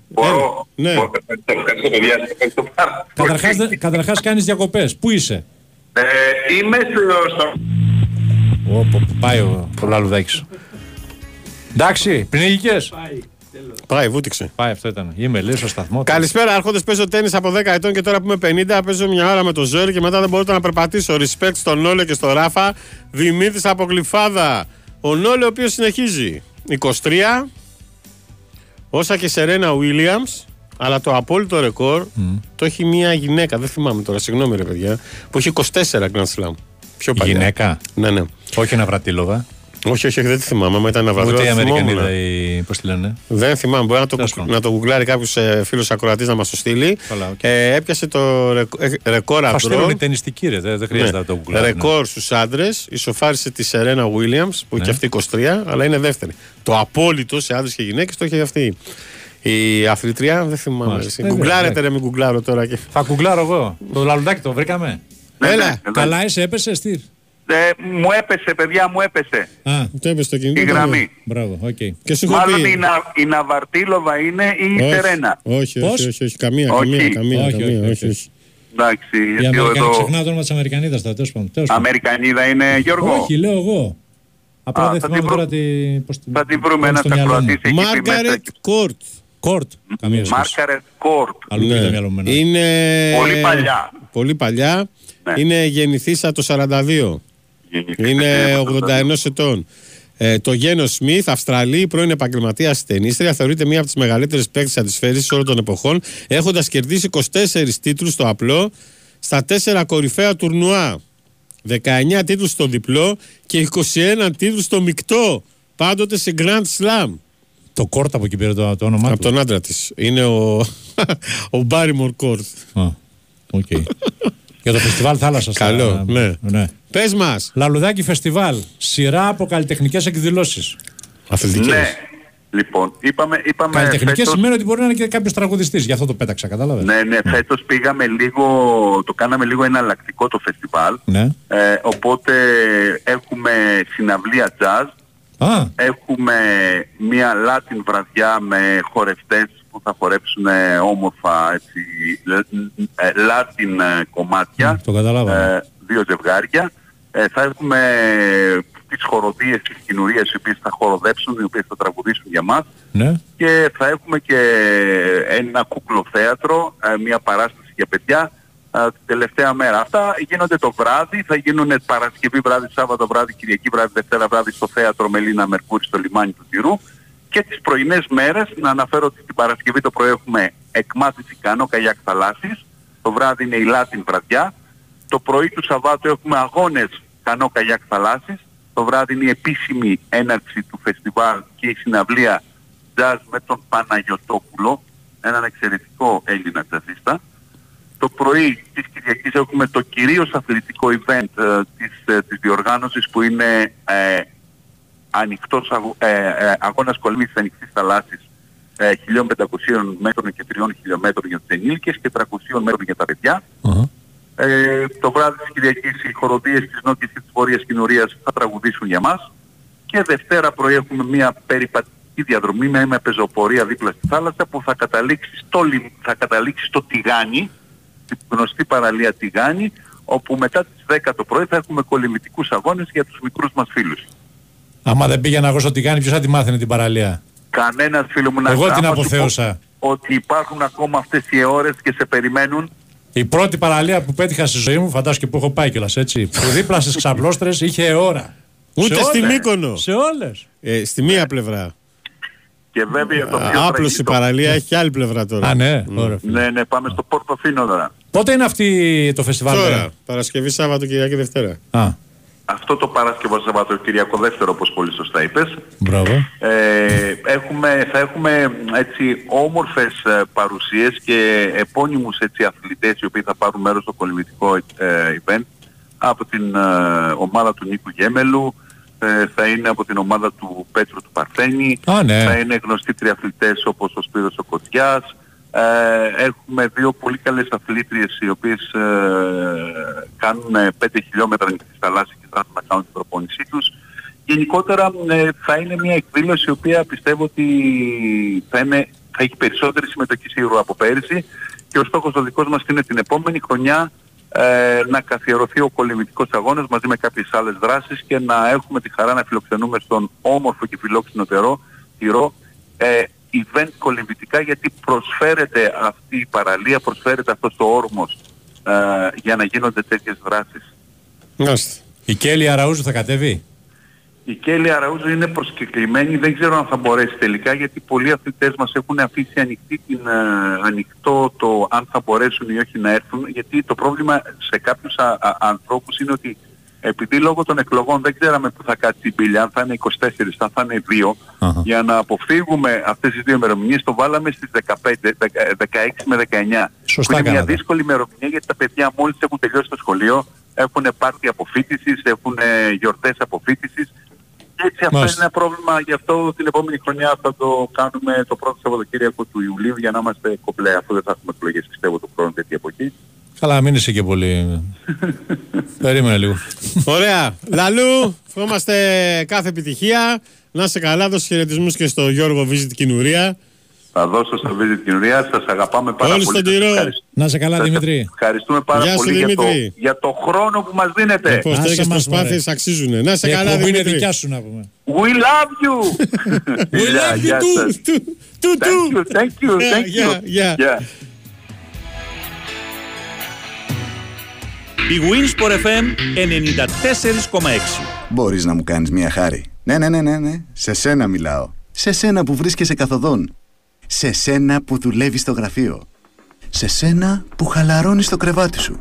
Μπορώ. Ναι. Μπορώ. Ευχαριστώ παιδιά. Ευχαριστώ πάρα πολύ. Καταρχάς, δεν- καταρχάς κάνεις διακοπές. Πού είσαι; Ε, Είμαι στο... στο- Ω, πω, πω, πάει ο, ο λαλουδάκης σου. Εντάξει, πνίγηκες. Πάει, βούτυξε. Πάει, αυτό ήταν. Είμαι, λέει, στο σταθμό. Καλησπέρα, Άρχοντε. Παίζω τέννη από 10 ετών και τώρα που είμαι 50, παίζω μια ώρα με το ζόρι και μετά δεν μπορώ να περπατήσω. Respect στον Νόλε και στο Ράφα. Δημήτρης από Γλυφάδα. Ο Νόλε, ο οποίος συνεχίζει. 23. Όσα και Σερένα Βίλιαμ. Αλλά το απόλυτο ρεκόρ το έχει μια γυναίκα. Δεν θυμάμαι τώρα, συγγνώμη ρε παιδιά. Που έχει 24 Grand Slam. Πιο παλιά. Γυναίκα; Ναι, ναι. Όχι η Ναβρατίλοβα. Όχι, όχι, όχι, δεν τη θυμάμαι. Άμα ήταν η Ναβρατίλοβα. Ούτε η θα θυμόμουν. Αμερικανίδα, η... πώς τη λένε. Δεν θυμάμαι. Μπορεί να το, Τέλος γκου- πάντων. να το γκουγκλάρει κάποιος ε, φίλος ακροατής να μας το στείλει. Καλά, οκ. ε, έπιασε το ρεκ- ε, ρεκόρ Θα στείλουν οι αντρών. τενιστικοί ρε, δεν δεν χρειάζεται να το Ναι, γκουγκλάρει. ρεκόρ στους άντρες. Ισοφάρισε τη Σερένα Williams που Ναι. έχει αυτή 23, αλλά είναι δεύτερη. Το απόλυτο σε άντρες και γυναίκες το έχει αυτή. Η αθλητρία δεν θυμάμαι. Μάλιστα. εσύ. Ε, Γκουγκλάρετε εντάξει. ρε, μην γκουγκλάρω τώρα. Και... Θα γκουγκλάρω εγώ. Το λαλουδάκι το βρήκαμε. Έλα. ναι, Καλά είσαι, έπεσε, τι. Ε, μου έπεσε, παιδιά, μου έπεσε. Α, Το έπεσε στο κινητό. Η το γραμμή. λέω. μπράβο, οκ. Και σου έχω Μάλλον πει. η, Να, η Ναβρατίλοβα είναι ή η Όχι, Σερένα. Όχι, Πώς; όχι, όχι, όχι, καμία, Όχι. καμία, καμία, Όχι, καμία, όχι, όχι, όχι. όχι. Εντάξει, Η γιατί Αμερικανή εδώ... ξεχνά το όνομα της Αμερικανίδας τώρα, τέλος πάντων. Τέλος πάντων. Αμερικανίδα είναι Γιώργο. Όχι, λέω εγώ. Απλά Α, δεν θα θυμάμαι την βρω- τώρα τι. πώς την- Θα την βρούμε είναι ένα στο μυαλό μου. ακροατής εκεί μέσα. Μάργαρετ Κόρτ. Κόρτ. Καμία σχέση. Μάργκαρετ Κόρτ. Αλλού πήγε το μυαλό μου. εμένα. Ναι. Είναι... Πολύ παλιά. Πολύ παλιά. Ναι. Είναι γεννηθείσα το 42. Είναι 81 ετών. Ε, το γένος Σμιθ, Αυστραλή, πρώην επαγγελματίας τενίστρια, θεωρείται μία από τις μεγαλύτερες παίκτριες αντισφαίρισης όλων των εποχών, έχοντας κερδίσει 24 τίτλους στο απλό στα 4 κορυφαία τουρνουά. 19 τίτλους στο διπλό και 21 τίτλους στο μεικτό. Πάντοτε σε Grand Slam. Το Κόρτ από εκεί πήρε το, το όνομά Από του. τον άντρα της. Είναι ο, ο Barrymore Court. Α, οκ. Για το φεστιβάλ θάλασσας. Καλό, ναι. ναι. Πες μας. Λαλουδάκι φεστιβάλ. Σειρά από καλλιτεχνικές εκδηλώσεις. Αθλητικές. Ναι. Λοιπόν, είπαμε, είπαμε Καλλιτεχνικές φέτος- σημαίνει ότι μπορεί να είναι και κάποιος τραγουδιστής. Γι' αυτό το πέταξα, κατάλαβες; Ναι, ναι, φέτος πήγαμε λίγο, το κάναμε λίγο εναλλακτικό το φεστιβάλ. Ναι. Ε, οπότε έχουμε συναυλία jazz, Α, έχουμε μια Latin βραδιά με χορευτές που θα χορέψουν ε, όμορφα έτσι, ε, ε, Latin ε, κομμάτια, το κατάλαβα. ε, δύο ζευγάρια. Ε, θα έχουμε τις χοροδίες, τις κοινουρίες οι οποίες θα χοροδέψουν, οι οποίες θα τραγουδήσουν για μας ναι. και θα έχουμε και ένα κουκλοθέατρο, ε, μια παράσταση για παιδιά ε, την τελευταία μέρα. Αυτά γίνονται το βράδυ, θα γίνουν Παρασκευή βράδυ, Σάββατο βράδυ, Κυριακή βράδυ, Δευτέρα βράδυ στο θέατρο Μελίνα Μερκούρη στο λιμάνι του Τυρού και τις πρωινές μέρες, να αναφέρω ότι την Παρασκευή το πρωί έχουμε εκμάθηση κανό καγιάκ θαλάσσης, το βράδυ είναι η Λάτιν βραδιά, το πρωί του Σαββάτου έχουμε αγώνες κανό καγιάκ θαλάσσης, το βράδυ είναι η επίσημη έναρξη του φεστιβάλ και η συναυλία jazz με τον Παναγιωτόπουλο, έναν εξαιρετικό Έλληνα τζαζίστα. Το πρωί της Κυριακής έχουμε το κυρίως αθλητικό event ε, της, ε, της διοργάνωσης που είναι ε, ανοιχτός αγω, ε, ε, αγώνας κολύμβησης ανοιχτής θαλάσσης ε, 1.500 μέτρων και 3 χιλιόμετρων για τους ενήλικες και 300 μέτρων για τα παιδιά. Ε, το βράδυ της Κυριακής οι χοροδίες της Νότιας και της Βόρειας Κοινορίας θα τραγουδήσουν για μας. Και Δευτέρα πρωί έχουμε μια περιπατική διαδρομή με, με πεζοπορία δίπλα στη θάλασσα που θα καταλήξει στο, λι- θα καταλήξει στο Τιγάνι, την γνωστή παραλία Τιγάνι, όπου μετά τις 10 το πρωί θα έχουμε κολυμβητικούς αγώνες για τους μικρούς μας φίλους. Άμα δεν πήγαινα εγώ στο τηγάνι, ποιος θα τη μάθαινε την παραλία; Κανένας φίλο μου να Εγώ την άμα σου πω αποθέωσα. Ότι υπάρχουν ακόμα αυτές οι ώρες και σε περιμένουν Η πρώτη παραλία που πέτυχα στη ζωή μου, φαντάζομαι και που έχω πάει κιόλας έτσι. Που δίπλα στις ξαπλώστρες είχε ώρα. Ούτε Σε στη όλες. Μύκονο. Σε όλες. Ε, στη μία πλευρά. Και βέβαια το πιο Άπλωση τραγικό- παραλία έχει άλλη πλευρά τώρα. Α, ναι, ωραία. Ναι, ναι, πάμε στο Πορτοφίνο τώρα. Πότε είναι αυτή το φεστιβάλ, Τώρα, ε; Παρασκευή, Σάββατο, Κυριακή, Δευτέρα. Α, Αυτό το Παρασκευό Σαββατοκυριακό δεύτερο όπως πολύ σωστά είπες. μπράβο. Ε, έχουμε, θα έχουμε έτσι όμορφες ε, παρουσίες και επώνυμους έτσι αθλητές οι οποίοι θα πάρουν μέρος στο κολυμβητικό ε, event από την ε, ομάδα του Νίκου Γέμελου, ε, θα είναι από την ομάδα του Πέτρου του Παρθένη, Α, ναι. θα είναι γνωστοί τριαθλητές όπως ο Σπύρος ο Κοτιάς, ε, έχουμε δύο πολύ καλές αθλήτριες οι οποίες ε, κάνουν ε, 5 χιλιόμετρα ανοιχτή θαλάσσια και θα έρθουν να κάνουν την προπόνησή τους. Γενικότερα ε, θα είναι μια εκδήλωση η οποία πιστεύω ότι θα, είναι, θα έχει περισσότερη συμμετοχή σίγουρα από πέρυσι και ο στόχος ο δικός μας είναι την επόμενη χρονιά ε, να καθιερωθεί ο κολυμβητικός αγώνας μαζί με κάποιες άλλες δράσεις και να έχουμε τη χαρά να φιλοξενούμε στον όμορφο και φιλόξενο τερό, τυρό ε, event κολυμβητικά γιατί προσφέρεται αυτή η παραλία, προσφέρεται αυτός ο όρμος ε, για να γίνονται τέτοιες δράσεις. Μάλιστα. Η Κέλλη Αραούζου θα κατέβει; Η Κέλλη Αραούζο είναι προσκεκλημένη, δεν ξέρω αν θα μπορέσει τελικά γιατί πολλοί αθλητές μας έχουν αφήσει ανοιχτή την, ε, ανοιχτό το αν θα μπορέσουν ή όχι να έρθουν γιατί το πρόβλημα σε κάποιους α, α- ανθρώπους είναι ότι επειδή λόγω των εκλογών δεν ξέραμε που θα κάτσει η πύλη, αν θα είναι 24, αν θα είναι 2, για να αποφύγουμε αυτές τις δύο ημερομηνίες το βάλαμε στις 15, δεκα- 16 με 19. Σωστά που είναι μια κάνατε. δύσκολη ημερομηνία γιατί τα παιδιά μόλις έχουν τελειώσει το σχολείο έχουν πάρτι αποφύτησης, έχουν ε, γιορτές αποφύτησης και έτσι αυτό Μάλιστα. είναι ένα πρόβλημα, γι' αυτό την επόμενη χρονιά θα το κάνουμε το πρώτο Σαββατοκύριακο του Ιουλίου για να είμαστε κομπλέ. Αυτό δεν θα έχουμε εκλογές πιστεύω του χρόνου τέτοια εποχή. Καλά, μην είσαι και πολύ. Περίμενε λίγο. Ωραία. Λαλού, ευχόμαστε κάθε επιτυχία. Να είσαι καλά, δώσε χαιρετισμούς και στο Γιώργο Visit Κινουρία. Θα δώσω στο Visit Κοινωνία, σας αγαπάμε πάρα Όλοι πολύ. στον Σας τυρό. ευχαριστώ. Να σε καλά, Σας Δημητρή. Ευχαριστούμε πάρα Γεια σου, πολύ για το, Δημήτρη. για το χρόνο που μας δίνετε. Πώς Άσε τέτοιες μας, προσπάθειες μωρέ. αξίζουν. Να είσαι Η καλά, εκπομπή είναι Δημήτρη. δικιά σου να πούμε. We love you! We Γεια, love you γεια too, σας. too, too, Thank you, too. thank you, Yeah, thank you. yeah, yeah. Η Winsport FM 94,6. Μπορείς να μου κάνεις μια χάρη. Ναι, ναι, ναι, ναι, ναι. Σε σένα μιλάω. Σε σένα που βρίσκεσαι καθοδόν. Σε σένα που δουλεύεις στο γραφείο. Σε σένα που χαλαρώνεις το κρεβάτι σου.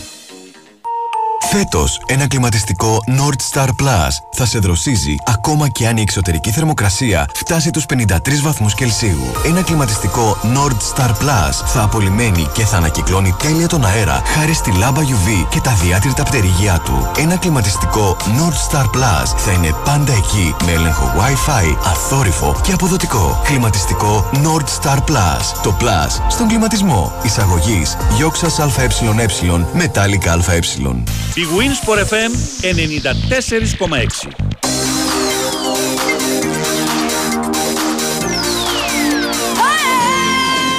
Φέτος, ένα κλιματιστικό Nord Star Plus θα σε δροσίζει ακόμα και αν η εξωτερική θερμοκρασία φτάσει τους 53 βαθμούς Κελσίου. Ένα κλιματιστικό Nord Star Plus θα απολυμμένει και θα ανακυκλώνει τέλεια τον αέρα χάρη στη λάμπα UV και τα διάτρητα πτερυγιά του. Ένα κλιματιστικό Nord Star Plus θα είναι πάντα εκεί με έλεγχο Wi-Fi, αθόρυφο και αποδοτικό. Κλιματιστικό Nord Star Plus. Το Plus στον κλιματισμό. Εισαγωγής Γιώξας ΑΕ Μετάλλικα ΑΕ. Η Winsport FM 94,6.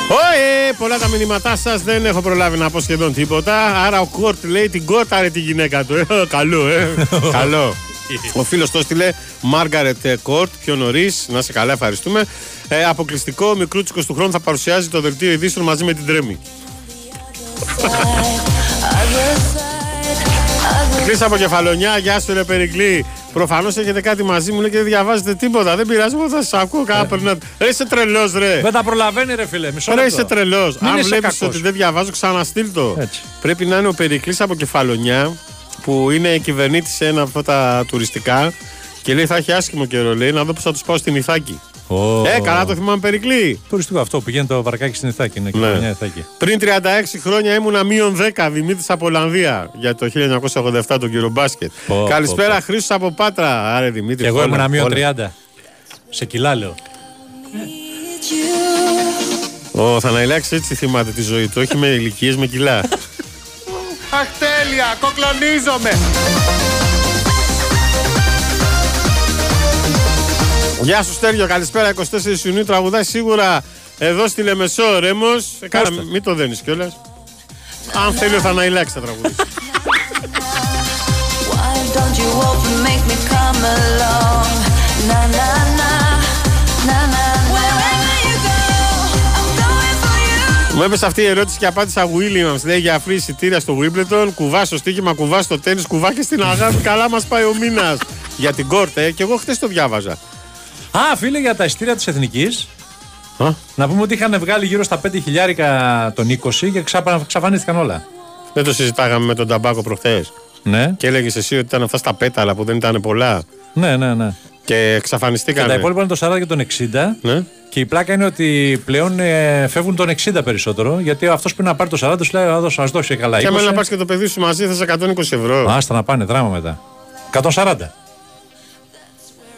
Ωε, πολλά τα μηνύματά σας. Δεν έχω προλάβει να πω σχεδόν τίποτα. Άρα ο Κόρτ λέει την κόταρε τη γυναίκα του. Ε, καλό, ε. καλό. Ο φίλος το έστειλε Μάργαρετ Κόρτ πιο νωρίς. Να σε καλά, ευχαριστούμε. Ε, αποκλειστικό ο μικρούτσικος του χρόνου θα παρουσιάζει το δελτίο ειδήσεων μαζί με την Τρέμι. Κλείσα από κεφαλονιά, γεια σου ρε Περικλή. Προφανώς έχετε κάτι μαζί μου λέει, και δεν διαβάζετε τίποτα. Δεν πειράζει, εγώ θα σα ακούω κάπου. περνάτε. Ρε είσαι τρελός, ρε. Δεν τα προλαβαίνει, ρε φίλε. Μισό Ρε λεπτό. είσαι τρελός. Μην Αν είσαι βλέπεις κακός. ότι δεν διαβάζω, ξαναστείλ το. Έτσι. Πρέπει να είναι ο Περικλής από κεφαλονιά που είναι κυβερνήτης σε ένα από αυτά τα τουριστικά και λέει θα έχει άσχημο καιρό. Λέει να δω πώς θα τους πάω στην Ιθάκη. Ω. Ε, καλά το θυμάμαι Περικλή. Τουριστικό αυτό που πηγαίνει το βαρκάκι στην Ιθάκη. Είναι και Ναι. μια Ιθάκη. Πριν 36 χρόνια ήμουνα μείον 10 Δημήτρης από Ολλανδία για το 1987 τον κύριο μπάσκετ. Πω, Καλησπέρα πω, Χρήστος από Πάτρα. Άρε Δημήτρη. Και εγώ όλα, ήμουν μείον όλα. 30. Σε κιλά λέω. Ο Θαναϊλάκης έτσι θυμάται τη ζωή του, όχι με ηλικίες, με κιλά. Αχ, τέλεια, κοκλονίζομαι. Γεια σου Στέργιο, καλησπέρα 24 Ιουνίου. Τραγουδάει σίγουρα εδώ στη Λεμεσό ο Ρέμος. Ε, Κάνα, Πες το. μην το δένεις κιόλας. Αν θέλει ο Θαναϊλάκης θα τραγουδήσει. Why don't you open, make me come along? Na na na, na na na. Wherever you go, I'm going for you. Μου έπεσε αυτή η ερώτηση και απάντησα Williams. Λέει για free εισιτήρια στο Wimbledon. Κουβά στο στοίχημα, κουβά στο τέννη, κουβά και στην αγάπη. Καλά μας πάει ο μήνας. Για την κόρτε, και εγώ χθε το διάβαζα. Α, φίλε, για τα ειστήρια της Εθνικής. Α. Να πούμε ότι είχαν βγάλει γύρω στα 5 χιλιάρικα τον 20 και ξαπα- εξαφανίστηκαν όλα. Δεν το συζητάγαμε με τον Ταμπάκο προχθές. Ναι. Και έλεγες εσύ ότι ήταν αυτά στα πέταλα που δεν ήταν πολλά. Ναι, ναι, ναι. Και Και εξαφανιστήκαν. τα υπόλοιπα είναι το 40 και τον 60. Ναι. Και η πλάκα είναι ότι πλέον ε, φεύγουν τον 60 περισσότερο. Γιατί αυτός που είναι να πάρει το 40 τους λέει: Α δώσω, ας δώσει καλά. Και 20. άμα να πας και το παιδί σου μαζί, θα 120 ευρώ. Άστα να πάνε δράμα μετά. 140.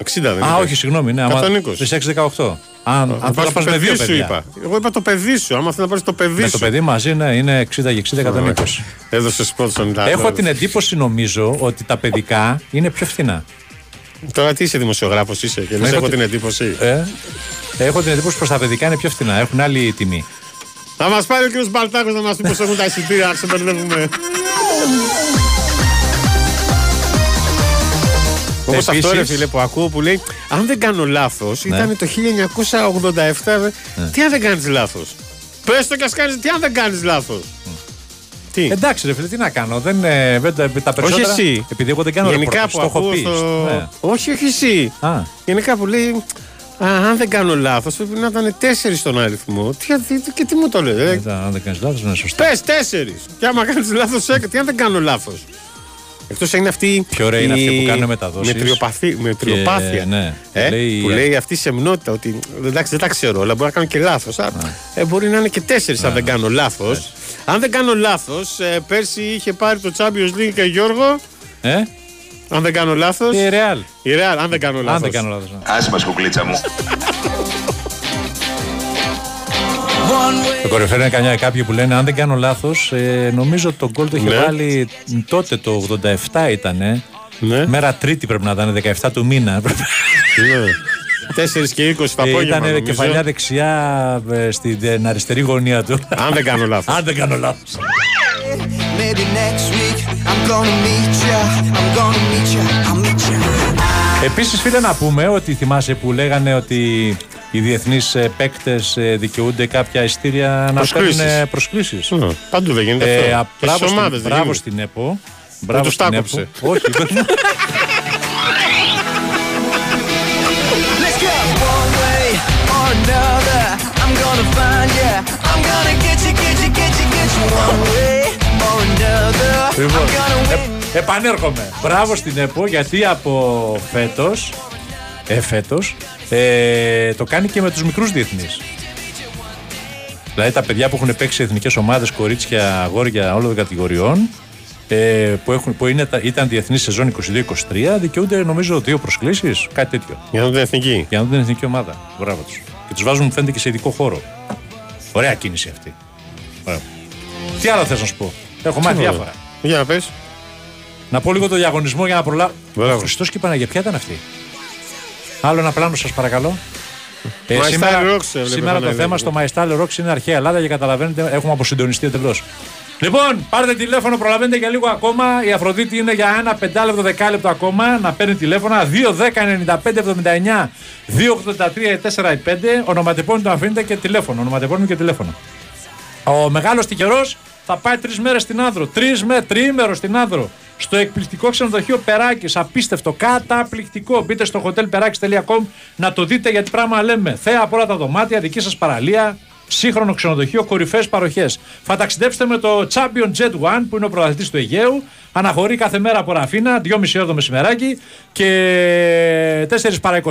60 δεν Α, είναι. όχι, συγγνώμη. Ναι, άμα 120. στις 6-18. Αν, αν Αν θέλω να πας με δύο σου παιδιά. είπα. Εγώ είπα το παιδί σου. Άμα θέλει να πάρεις το παιδί Με σου. το παιδί μαζί, ναι, είναι 60 και 60, 120. Έδωσες σπότ στον Ιταλό. Έχω την εντύπωση, νομίζω, ότι τα παιδικά είναι πιο φθηνά. Τώρα τι είσαι δημοσιογράφος είσαι και λες, Έχω έχω τη- την εντύπωση. Ε, έχω την εντύπωση πως τα παιδικά είναι πιο φθηνά, έχουν άλλη τιμή. Θα μας πάρει ο κ. Μπαλτάκος να μας πει πώς έχουν τα εισιτήρια, να ξεμπερδεύουμε. Όπως αυτό Επίσης- ρε φίλε που ακούω που λέει, αν δεν κάνω λάθος, Ναι. ήταν το 1987. Τι αν δεν κάνεις λάθος; Πες το και ας κάνεις, τι αν δεν κάνεις λάθος; Τι; Εντάξει, ρε φίλε, τι να κάνω. Δεν, ε, δεν, τα- τα περισσότερα. όχι εσύ. Επειδή εγώ δεν κάνω Γενικά ρεπορτάζ, που το έχω ακούω πει. στο... Ναι. Όχι, όχι εσύ. Α, Γενικά που λέει, Α, αν δεν κάνω λάθος, πρέπει να ήταν τέσσερις στον αριθμό. Τι, τι- και τι μου το λέει. Ε, δεν- αν δεν κάνεις λάθος, είναι σωστό. Πες τέσσερις. Και άμα κάνεις λάθος, τι αν δεν κάνω λάθος; Εκτός είναι αυτή. Πιο ωραία είναι η αυτοί που κάνουν μεταδόσεις. μετριοπαθή- μετριοπάθεια. Και, ναι, Ε, που λέει- που λέει αυτή η σεμνότητα ότι εντάξει δεν τα ξέρω, αλλά μπορεί να κάνω και λάθος. Ε, μπορεί να είναι και τέσσερις αν δεν κάνω λάθος. Αν δεν κάνω λάθος, πέρσι είχε πάρει το Champions League και Γιώργο. Ε, Αν δεν κάνω λάθος. η Real. Η Real, αν δεν κάνω λάθο. Αν δεν κάνω λάθος. Άσε μας κουκλίτσα μου. Το κορυφαίο είναι καμιά κάποιοι που λένε, αν δεν κάνω λάθος, ε, νομίζω το γκολ το είχε Ναι. βάλει τότε το 87 ήταν. Μέρα Τρίτη πρέπει να ήταν, 17 του μήνα. Ναι. 4 και 20 το απόγευμα. Ήταν νομίζω. κεφαλιά δεξιά ε, στην αριστερή γωνία του. Αν δεν κάνω λάθος. Αν δεν κάνω λάθος. Maybe next week I'm gonna meet ya. I'm gonna meet ya. I'll meet ya. Επίσης, φίλε, να πούμε ότι θυμάσαι που λέγανε ότι οι διεθνείς παίκτες δικαιούνται κάποια ειστήρια να Προσκλήσεις. παίρνουν προσκλήσεις. Ναι, Παντού δεν γίνεται αυτό. Ε, Και μπράβο, στις στην, ομάδες δεν μπράβο γίνεται. στην ΕΠΟ. Μπράβο τους στην τα ΕΠΟ. κόψε. Όχι, δεν- Let's go. One way or another, I'm gonna find ya. I'm gonna get you, get you, get you, get you. One way or another, I'm Λοιπόν, gonna win. ε, επανέρχομαι. Μπράβο στην ΕΠΟ γιατί από φέτος. Ε, φέτος, ε, το κάνει και με τους μικρούς διεθνείς. Δηλαδή τα παιδιά που έχουν παίξει σε εθνικές ομάδες, κορίτσια, αγόρια όλων των κατηγοριών, ε, που, έχουν, που είναι, τα- ήταν διεθνής σεζόν 22-23, δικαιούνται νομίζω δύο προσκλήσεις, κάτι τέτοιο. Για να δουν την εθνική. Για να δουν την εθνική ομάδα. Μπράβο τους. Και τους βάζουν, μου φαίνεται, και σε ειδικό χώρο. Ωραία κίνηση αυτή. Ωραία. Τι άλλο θες να σου πω; Έχω μάθει άλλο; διάφορα. Για να πες. Να πω λίγο το διαγωνισμό για να προλάβω. Μπράβο. Χριστός και η Παναγία, ποια ήταν αυτή; Άλλο ένα πλάνο, σας παρακαλώ. Ε, My σήμερα Style Rocks, έβλεπε σήμερα το Παναγία. θέμα στο My Style Rocks είναι αρχαία Ελλάδα και καταλαβαίνετε, έχουμε αποσυντονιστεί εντελώς. Λοιπόν, πάρτε τηλέφωνο, προλαβαίνετε για λίγο ακόμα. Η Αφροδίτη είναι για ένα πεντάλεπτο, δεκάλεπτο ακόμα να παίρνει τηλέφωνα. 2, 10, 95, 79, 2, 83, 4, 5. Ονοματεπώνυμο το αφήνετε και τηλέφωνο. Ονοματεπώνυμο και τηλέφωνο. Ο μεγάλος τυχερός θα πάει τρεις μέρες στην Άνδρο. Τρεις με τρίμερο στην Άνδρο. Στο εκπληκτικό ξενοδοχείο Περάκης. Απίστευτο, καταπληκτικό. Μπείτε στο hotelperάκη.com να το δείτε γιατί πράγμα λέμε. Θέα από όλα τα δωμάτια, δική σας παραλία. Σύγχρονο ξενοδοχείο, κορυφαίε παροχές. Θα ταξιδέψετε με το Champion Jet One που είναι ο πρωταθλητή του Αιγαίου. Αναχωρεί κάθε μέρα από Ραφίνα, 2,5 ώρα το μεσημεράκι. Και 4 παρα 25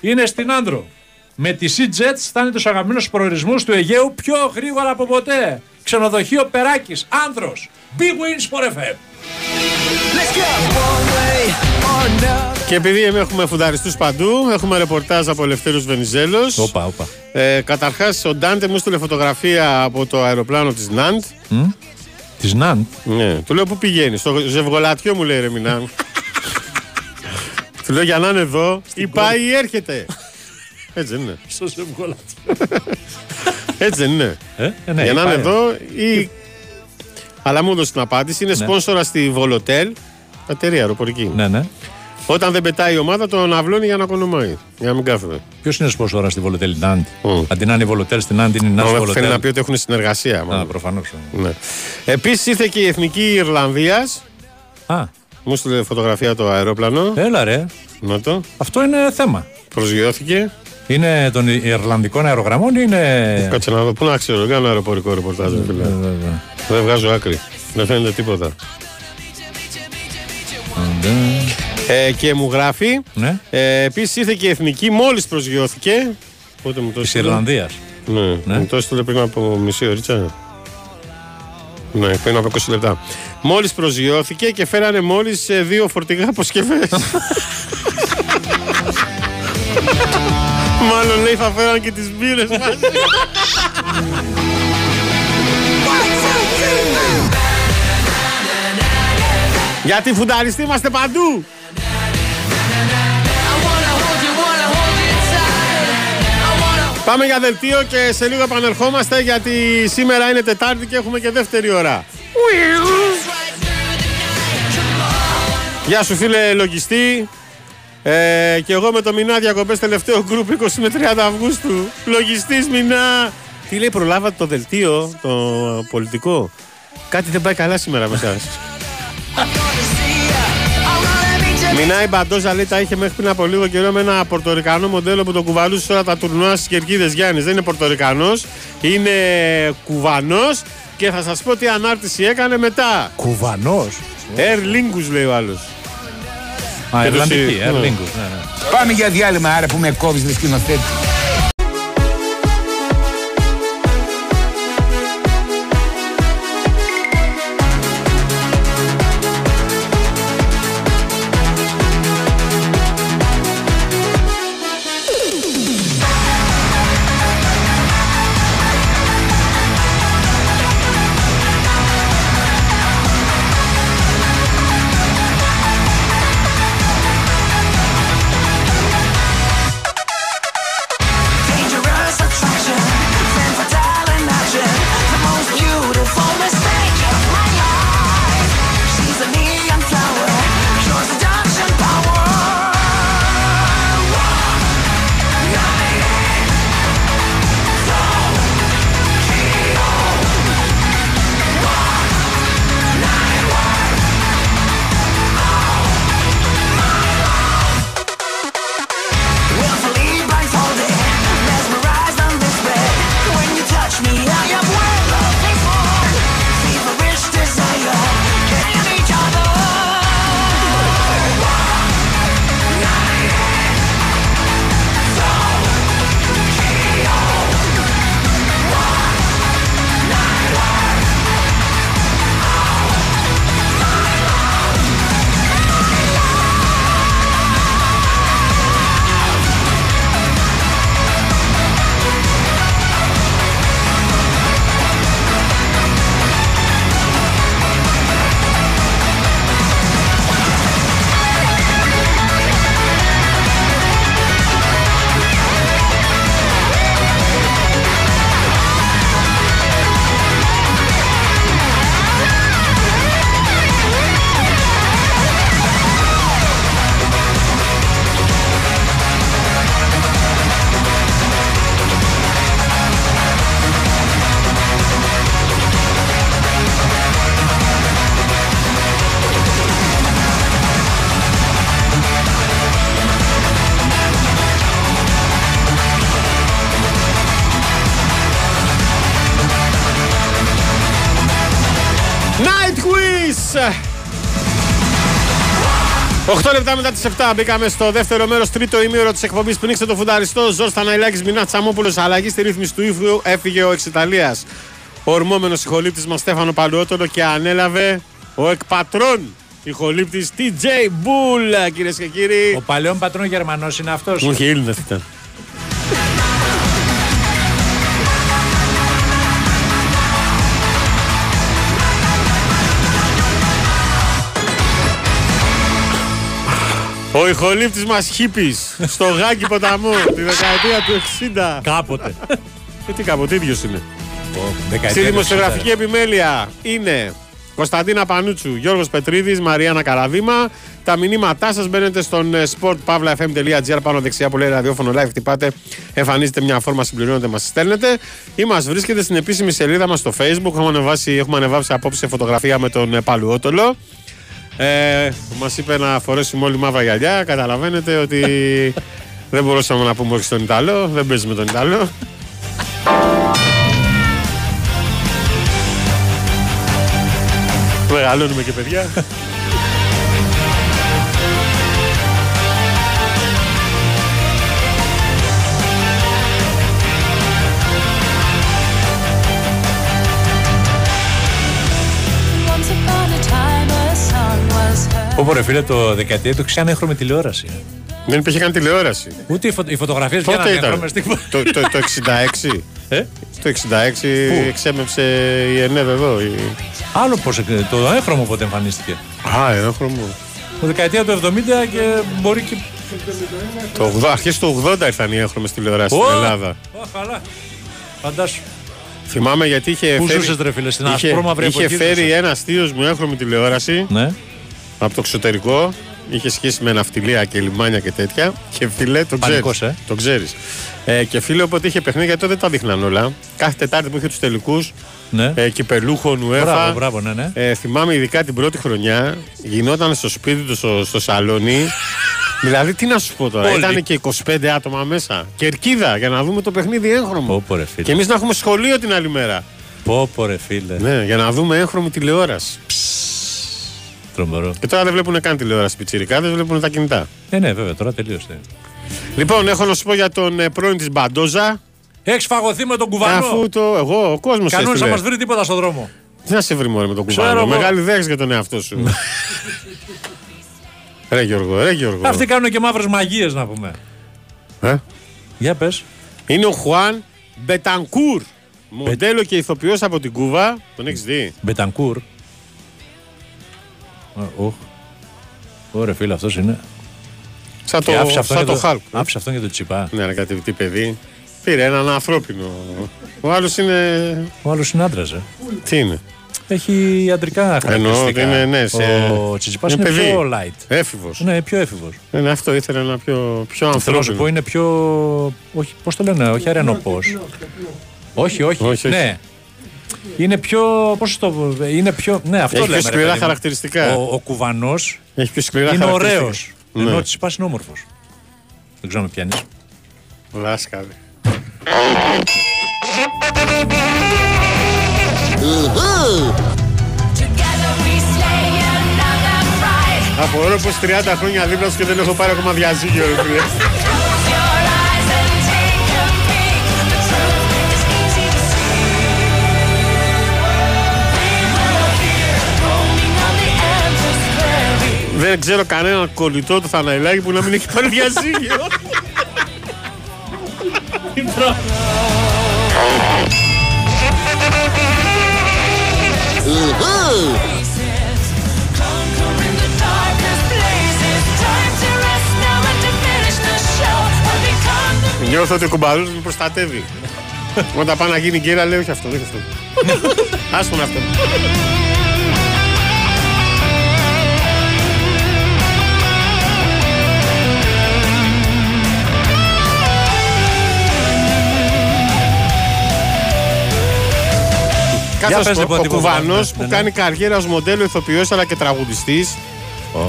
είναι στην Άνδρο. Με τη Sea Jets φτάνει τους αγαπημένους προορισμούς του Αιγαίου πιο γρήγορα από ποτέ. Ξενοδοχείο Περάκης, άνθρο. Big wins for FM. Και επειδή εμείς έχουμε φουνταριστούς παντού, έχουμε ρεπορτάζ από Ελευθέρους Βενιζέλος. Όπα, όπα. Ε, καταρχάς, ο Ντάντε μου έστειλε φωτογραφία από το αεροπλάνο της Ναντ. Της Ναντ. Ναι, του λέω πού πηγαίνεις; Στο ζευγολατιό μου λέει ρε Μινάν. του λέω για να είναι εδώ, ή πάει ή έρχεται. Έτσι δεν είναι. Στο ζευγολάτι. Έτσι δεν είναι. Ε, ε, ναι, για να είναι πάει. εδώ ή. Αλλά μου έδωσε την απάντηση. Είναι Ναι. σπόνσορα στη Βολοτέλ. Εταιρεία αεροπορική. Ναι, ναι. Όταν δεν πετάει η ομάδα, τον αυλώνει για να κονομάει. Για να μην κάθεται. Ποιος είναι σπonsόρα στη Βολοτέλ Ναντ. Αντί να είναι η Βολοτέλ στην Ναντ, είναι η Ναντ Ω, Βολοτέλ. Θέλει να πει ότι έχουν συνεργασία. Α, προφανώς. Ναι. Επίσης ήρθε και η εθνική Ιρλανδίας. Α. Μου στείλε φωτογραφία το αερόπλανο. Έλα ρε. Να το. Αυτό είναι θέμα. Προσγειώθηκε. Είναι των Ιρλανδικών αερογραμμών ή είναι. Κάτσε να δω. Πού να ξέρω, κάνω αεροπορικό ρεπορτάζ. ρε φίλε. Δεν βγάζω άκρη. Δεν φαίνεται τίποτα. Ε, και μου γράφει. Ναι. Ε, Επίσης ήρθε και η εθνική, μόλις προσγειώθηκε. Πότε μου το Της έστειλε; Ιρλανδίας. Ναι, Ναι. μου το έστειλε πριν από μισή ωρίτσα. Ναι, πριν από 20 λεπτά. Μόλις προσγειώθηκε και φέρανε μόλις δύο φορτηγά αποσκευές. Μάλλον λέει θα φέραν και τις μπύρες μαζί. Γιατί φουνταριστοί είμαστε παντού. Πάμε για δελτίο και σε λίγο επανερχόμαστε γιατί σήμερα είναι Τετάρτη και έχουμε και δεύτερη ώρα. Γεια σου φίλε λογιστή. Ε, και εγώ με το Μινά διακοπές τελευταίο γκρουπ 20 με 30 Αυγούστου. Λογιστής Μινά. Τι λέει προλάβατε το δελτίο, το πολιτικό; Κάτι δεν πάει καλά σήμερα με εσάς. Μινά η Μπαντόζα λέει τα είχε μέχρι πριν από λίγο καιρό με ένα πορτορικανό μοντέλο που το κουβαλούσε σε όλα τα τουρνουά στις κερκίδες Γιάννης. Δεν είναι πορτορικανός, είναι κουβανός και θα σας πω τι ανάρτηση έκανε μετά. Κουβανός; Air Lingus λέει ο άλλος. Α, Και το Ιρλανδική, συ- Air ναι. Lingus, ναι, ναι. Πάμε για διάλειμμα, άρα που με κόβεις με σκηνοθέτη. Λεπτά μετά τις 7 μπήκαμε στο δεύτερο μέρος, τρίτο ημίωρο της εκπομπής. Πνίξτε το φουνταριστό. Ζόρς Θαναϊλάκης Μινά Τσαμόπουλος. Αλλαγή στη ρύθμιση του ύφου. Έφυγε ο εξ Ιταλίας. Ο ορμόμενος ηχολήπτης μας Στέφανο Παλαιότολο και ανέλαβε ο εκπατρών ηχολήπτης TJ Bull, κυρίες και κύριοι. Ο παλαιόν πατρόν Γερμανός είναι αυτός. Όχι, Έλληνας ήταν. Ο ηχολήπτης μας χίπης στο γάκι ποταμού τη δεκαετία του 60. Κάποτε. Ε, τι κάποτε ίδιος είναι. δεκαετία Στη του δημοσιογραφική επιμέλεια είναι Κωνσταντίνα Πανούτσου, Γιώργος Πετρίδης, Μαριάννα Καραδίμα. Τα μηνύματά σας μπαίνετε στον ε, sportpavlafm.gr πάνω δεξιά που λέει ραδιόφωνο live. Χτυπάτε, εμφανίζετε μια φόρμα, συμπληρώνετε, μας στέλνετε. Ή μας βρίσκετε στην επίσημη σελίδα μας στο facebook. Έχουμε ανεβάσει, έχουμε ανεβάσει απόψε φωτογραφία με τον ε, Παλουότολο. Ε, Μας είπε να φορέσουμε όλοι μαύρα γυαλιά. Καταλαβαίνετε ότι δεν μπορούσαμε να πούμε όχι στον Ιταλό. Δεν παίζουμε τον Ιταλό. Μεγαλώνουμε και παιδιά. Όπω ρε φίλε το δεκαετία του ξανά έχρωμη τηλεόραση. Δεν υπήρχε καν τηλεόραση. Ούτε οι, φω... οι φωτογραφίες Πότε βγαίνανε ήταν; έχρωμες τίποτα. το, το, το 66. Ε; Το 66 εξέμεψε η ΕΝΕΔ εδώ. Η... Άλλο πώς το έχρωμο πότε εμφανίστηκε. Α, έγχρωμο. Το δεκαετία του 70 και μπορεί και. Το 80, αρχές του 80 ήρθαν οι έγχρωμες τηλεοράσεις στην Ω! Ελλάδα. Α, καλά. Φαντάσου. Θυμάμαι γιατί είχε Πού φέρει, ζούσες, ρε φίλε, στην είχε, ασπρόμαυρη είχε εποχή φέρει ζούσες. ένα θείο μου έγχρωμη τηλεόραση Ναι. Από το εξωτερικό. Είχε σχέση με ναυτιλία και λιμάνια και τέτοια. Και φίλε, το ξέρεις. Πανικός, ε. Το ξέρεις. Ε, και φίλε, όποτε είχε παιχνίδια, γιατί τότε δεν τα δείχναν όλα. Κάθε Τετάρτη που είχε τους τελικούς, Ναι. ε, κυπελούχο, νουέφα. Μπράβο, μπράβο, ναι, ναι. Ε, θυμάμαι ειδικά την πρώτη χρονιά, γινόταν στο σπίτι του, στο, στο σαλόνι. δηλαδή, τι να σου πω τώρα, Όλοι. ήταν και 25 άτομα μέσα. Κερκίδα για να δούμε το παιχνίδι έγχρωμο. Πω, πω, ρε φίλε. Και εμείς να έχουμε σχολείο την άλλη μέρα. Πω, πω, ρε φίλε. Ναι, για να δούμε έγχρωμη τηλεόραση. Τρομερό. Και τώρα δεν βλέπουν καν τηλεόραση πιτσιρικάδες, βλέπουν τα κινητά. Ε, ναι, βέβαια, τώρα τελείωσε. Λοιπόν, έχω να σου πω για τον ε, πρώην της Μπαντόζα. Έχεις φαγωθεί με τον κουβανό; Αφού το εγώ, ο κόσμος Κανόνε έστειλε. να μας βρει τίποτα στον δρόμο. Τι να σε βρει μόνο με τον Ξέρω κουβανό. εγώ. Μεγάλη δέξη για τον εαυτό σου. ρε Γιώργο, ρε Γιώργο. Αυτοί κάνουν και μαύρες μαγείες να πούμε. Ε; Για πες. Είναι ο Χουάν Μπετανκούρ. Μοντέλο και ηθοποιός από την Κούβα. Τον έχεις δει; Μπετανκούρ. Οχ. Ωραία, φίλε, αυτός είναι. Σαν Και το, άφησε αυτόν σαν για το Χάλκ. Άφησε αυτόν για το τσιπά. Ναι, ένα κατεβητή παιδί. Πήρε έναν ανθρώπινο. Ο άλλος είναι. Ο άλλος είναι άντρας, ε. Τι είναι; Έχει ιατρικά χαρακτηριστικά. Εννοώ ότι είναι, ναι, σε... Ο Τσιτσιπάς είναι, παιδί. πιο light. Έφηβος. Ναι, πιο έφηβος. Ναι, ναι, αυτό ήθελα ένα πιο, πιο Θέλω να σου ανθρώπινο. πω είναι πιο. Όχι, πώς το λένε, όχι αρενοπός. Όχι, όχι. Όχι, όχι. Ναι. Είναι πιο. Πώς το. Είναι πιο. Ναι, αυτό Έχει πιο λέμε. ρε σκληρά παιδί μου. χαρακτηριστικά. Ο, ο κουβανός Έχει πιο σκληρά είναι χαρακτηριστικά. ωραίος. Ναι. Ενώ ο Τσιτσιπά είναι όμορφος. Δεν ξέρω αν με πιάνει. Λάσκαλε. Απορώ πως 30 χρόνια δίπλα σου και δεν έχω πάρει ακόμα διαζύγιο. ρε φίλε. Δεν ξέρω κανέναν κολλητό του Θαναϊλάκη που να μην έχει πάρει διαζύγιο. Νιώθω ότι ο κουμπαρούς με προστατεύει. Όταν πάει να γίνει γκέρα λέει όχι αυτό, όχι αυτό. Άστον αυτό. Κάτσε να πες, σου πω, λοιπόν, ο τι κουβανός κουβανός, που ναι, ναι. κάνει καριέρα ως μοντέλο ηθοποιός αλλά και τραγουδιστής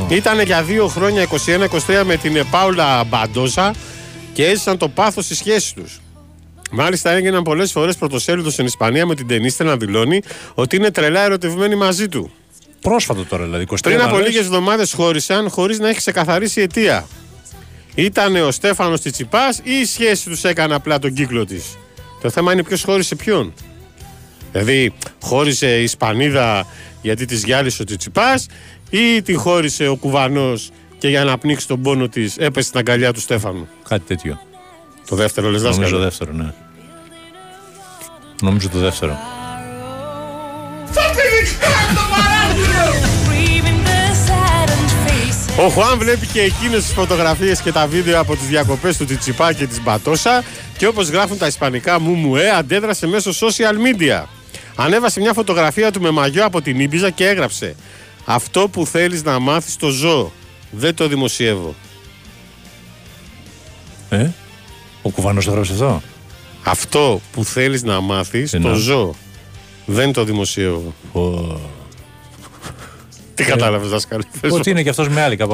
ήταν για δύο χρόνια 21-23 με την Πάουλα Μπαντόζα και έζησαν το πάθος στη σχέση τους. Μάλιστα έγιναν πολλές φορές πρωτοσέλιδος στην Ισπανία με την ταινίστα να δηλώνει ότι είναι τρελά ερωτευμένη μαζί του. Πρόσφατο τώρα δηλαδή. 23 Πριν από Μαρτίου. λίγες εβδομάδες χώρισαν χωρίς να έχει ξεκαθαρίσει η αιτία. Ήταν ο Στέφανος Τσιτσιπάς ή η σχέση τους έκανε απλά τον κύκλο της; Το θέμα είναι ποιος χώρισε ποιον. Δηλαδή, χώρισε η Ισπανίδα γιατί της γυάλισε ο Τσιτσιπάς ή την χώρισε ο Κουβανός και για να πνίξει τον πόνο της έπεσε στην αγκαλιά του Στέφανου; Κάτι τέτοιο. Το δεύτερο λες Νομίζω δάσκαλο. δεύτερο, ναι. Νομίζω το δεύτερο. Ο Χουάν βλέπει και εκείνες τις φωτογραφίες και τα βίντεο από τις διακοπές του Τσιτσιπά και της Μπατόσα και όπως γράφουν τα ισπανικά μου μου ε, αντέδρασε μέσω social media. Ανέβασε μια φωτογραφία του με μαγιό από την Ήμπιζα και έγραψε Αυτό που θέλεις να μάθεις το ζω. Δεν το δημοσιεύω. Ε, ο κουβανός το έγραψε αυτό. Αυτό που θέλεις να μάθεις Εννοώ. το ζω. Δεν το δημοσιεύω. Τι κατάλαβες δάσκαλε. πες μου. Ότι είναι και αυτός με άλλη κάπου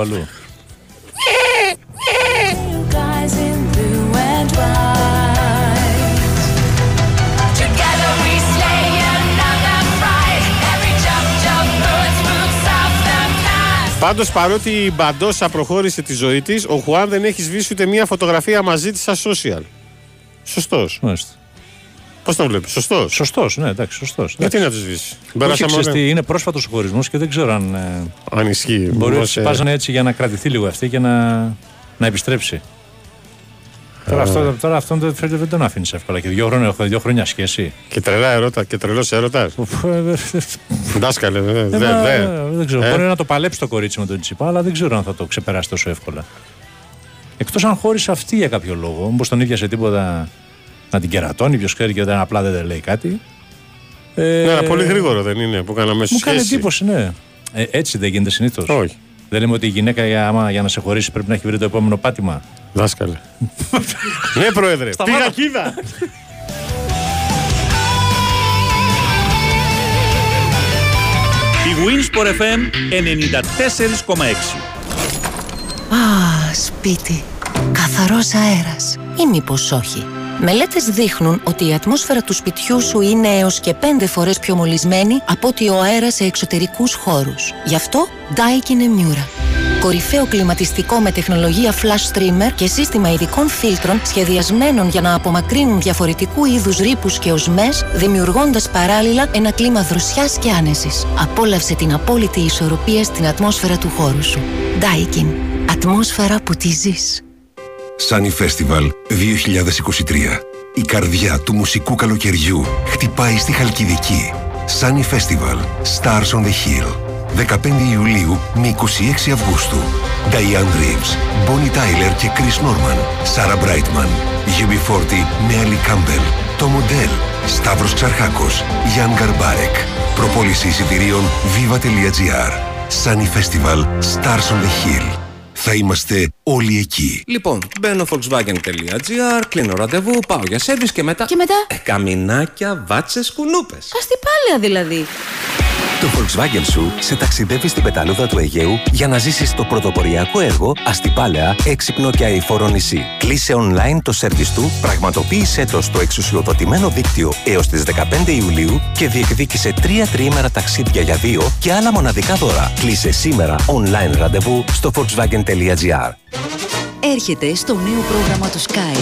Πάντως, παρότι η Μπαντόσα προχώρησε τη ζωή της, ο Χουάν δεν έχει σβήσει ούτε μία φωτογραφία μαζί της στα social. Σωστός. Πώς τον βλέπεις, Σωστός; Σωστός, ναι, εντάξει, σωστός. Γιατί να τους σβήσεις; Όχι, Πέρασαμε ξέρεις ωραία. τι, είναι πρόσφατος ο χωρισμός και δεν ξέρω αν. ε, Αν ισχύει. Μπορεί να Μήπως, τη ε, πάζανε έτσι για να κρατηθεί λίγο αυτή και να, να επιστρέψει. Τώρα, Α. αυτό, τώρα αυτόν δεν, δεν τον αφήνει εύκολα. Και δύο χρόνια, έχω δύο χρόνια σχέση. Και τρελά ερώτα και τρελό έρωτα. Δάσκαλε, δε, Ε, δε, μα, δε. δεν ξέρω. Ε, Μπορεί να το παλέψει το κορίτσι με τον Τσιπά, αλλά δεν ξέρω αν θα το ξεπεράσει τόσο εύκολα. Εκτό αν χώρισε αυτή για κάποιο λόγο. Μήπω τον ίδια σε τίποτα να την κερατώνει, ποιο ξέρει και δεν απλά δεν λέει κάτι. Ε, Ναι, αλλά πολύ γρήγορο δεν είναι που έκανα μέσα Μου κάνει σχέση. εντύπωση, ναι. Ε, έτσι δεν γίνεται συνήθω. Όχι. Δεν λέμε ότι η γυναίκα για, άμα, για να σε χωρίσει πρέπει να έχει βρει το επόμενο πάτημα. Δάσκαλε. ναι, πρόεδρε. Σταμάτα. Πήγα και είδα. Η Winsport FM 94,6. Α, σπίτι. Καθαρός αέρας. Ή μήπως όχι. Μελέτες δείχνουν ότι η ατμόσφαιρα του σπιτιού σου είναι έως και πέντε φορές πιο μολυσμένη από ότι ο αέρας σε εξωτερικούς χώρους. Γι' αυτό, Daikin Emura. Κορυφαίο κλιματιστικό με τεχνολογία flash streamer και σύστημα ειδικών φίλτρων σχεδιασμένων για να απομακρύνουν διαφορετικού είδους ρήπους και οσμές, δημιουργώντας παράλληλα ένα κλίμα δροσιάς και άνεσης. Απόλαυσε την απόλυτη ισορροπία στην ατμόσφαιρα του χώρου σου. Daikin. Ατμόσφαιρα που τη ζεις. Sunny Festival 2023. Η καρδιά του μουσικού καλοκαιριού χτυπάει στη Χαλκιδική. Sunny Festival. Stars on the Hill. 15 Ιουλίου με 26 Αυγούστου. Diane Reeves, Bonnie Tyler και Chris Norman. Sarah Brightman. UB40 με Ali Campbell. Το μοντέλ. Σταύρος Ξαρχάκος. Γιάν Γκαρμπάρεκ. Προπόληση εισιτηρίων viva.gr. Sunny Festival. Stars on the Hill. Θα είμαστε όλοι εκεί. Λοιπόν, μπαίνω volkswagen.gr, κλείνω ραντεβού, πάω για σέρβις και μετά... Και μετά; Ε, καμινάκια, βάτσες, κουνούπες. Αστιπάλαια δηλαδή. Το Volkswagen σου σε ταξιδεύει στην πεταλούδα του Αιγαίου για να ζήσεις το πρωτοποριακό έργο αστιπάλαια, έξυπνο και αηφόρο νησί. Κλείσε online το σερβις του, πραγματοποίησέ το στο εξουσιοδοτημένο δίκτυο έως τις 15 Ιουλίου και διεκδίκησε τρία τριήμερα ταξίδια για δύο και άλλα μοναδικά δώρα. Κλείσε σήμερα online ραντεβού στο volkswagen.gr. Έρχεται στο νέο πρόγραμμα του Sky.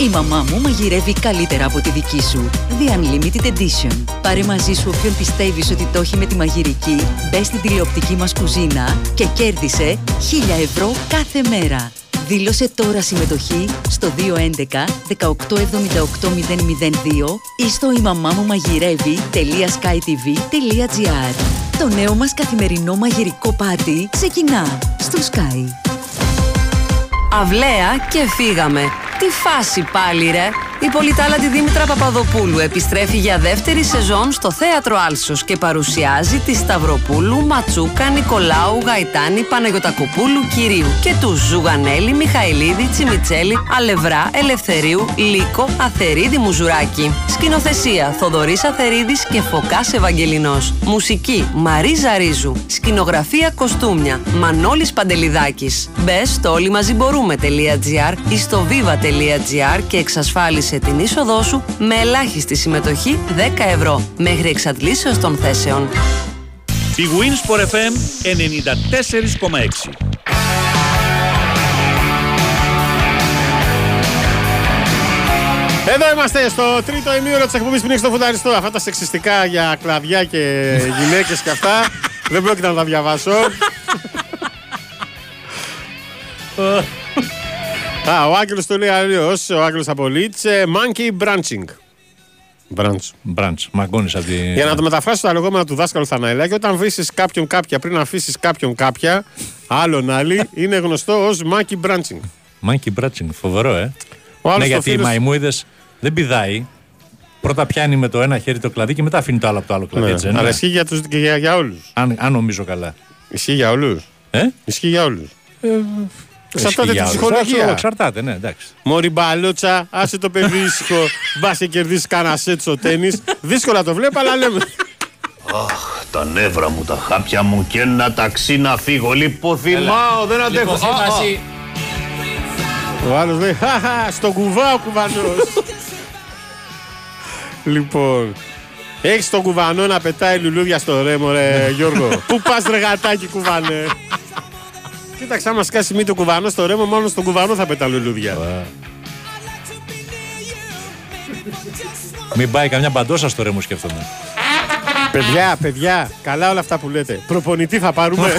Η μαμά μου μαγειρεύει καλύτερα από τη δική σου. The Unlimited Edition. Πάρε μαζί σου όποιον πιστεύεις ότι το έχει με τη μαγειρική, μπες στην τηλεοπτική μας κουζίνα και κέρδισε 1000 ευρώ κάθε μέρα. Δήλωσε τώρα συμμετοχή στο 211-1878-002 ή στο η μαμά μου μαγειρεύει.skytv.gr Το νέο μας καθημερινό μαγειρικό πάρτι ξεκινά στο Sky. Αυλαία και φύγαμε. Τι φάση πάλι ρε. Η πολυτάλαντη Δήμητρα Παπαδοπούλου επιστρέφει για δεύτερη σεζόν στο Θέατρο Άλσος και παρουσιάζει τη Σταυροπούλου, Ματσούκα, Νικολάου, Γαϊτάνη, Παναγιωτακοπούλου, Κυρίου και τους Ζουγανέλη, Μιχαηλίδη, Τσιμιτσέλη, Αλευρά, Ελευθερίου, Λίκο, Αθερίδη Μουζουράκη. Σκηνοθεσία Θοδωρής Αθερίδης και Φωκάς Ευαγγελινός. Μουσική Μαρίζα Ρίζου. Σκηνογραφία Κοστούμια Μανώλης Παντελιδάκης. Μπες στο όλοι μαζί μπορούμε.gr ή στο viva.gr και εξασφάλισε την είσοδό σου με ελάχιστη συμμετοχή 10 ευρώ μέχρι εξαντλήσεως των θέσεων. Η Winsport FM 94,6. Εδώ είμαστε στο τρίτο ημίωρο της εκπομπής Πνίξ στο Φουνταριστό. Αυτά τα σεξιστικά για κλαδιά και γυναίκες και αυτά δεν πρόκειται να τα διαβάσω. Α, ο Άγγελος το λέει αλλιώς, ο Άγγελος Απολίτσε, monkey branching. Branch. Μπραντς, μαγκώνεις από τη... Για να το μεταφράσω τα λεγόμενα του δάσκαλου Θαναηλάκη, όταν βρει κάποιον κάποια πριν αφήσεις κάποιον κάποια, άλλον άλλη, είναι γνωστό ως monkey branching. Monkey branching, φοβερό, ε. Ο άλλος ναι, το γιατί οι φίλος- μαϊμούιδες δεν πηδάει. Πρώτα πιάνει με το ένα χέρι το κλαδί και μετά αφήνει το άλλο από το άλλο κλαδί. Ναι, έτσι, δεν αλλά είναι; ισχύει για, τους, και για, για όλους. αν, αν νομίζω καλά. Ισχύει για όλους. Ε; Ισχύει για όλους. Εξαρτάται Ισχύει τη για όλους. ψυχολογία. Αυτό Εξαρτάται, ναι, εντάξει. Μωρή μπαλότσα, άσε το παιδί ήσυχο. Μπα σε κερδίσεις κανένα σετ στο τέννη. Δύσκολα το βλέπω, αλλά λέμε. Αχ, τα νεύρα μου, τα χάπια μου και ένα ταξί να φύγω. Λιποθυμάω, δεν αντέχω. Α, α. Ο άλλος λέει Χαχα, στον κουβά ο κουβανός. λοιπόν. Έχεις τον κουβανό να πετάει λουλούδια στο ρέμο, ρε Γιώργο. Πού πας, ρε γατάκι, κουβανέ. Κοίταξε, άμα σκάσει μη το κουβανό στο ρέμο, μόνο στον κουβανό θα πετά λουλούδια. Μην πάει καμιά μπαντόσα στο ρέμο, σκέφτομαι. παιδιά, παιδιά, καλά όλα αυτά που λέτε. Προπονητή θα πάρουμε.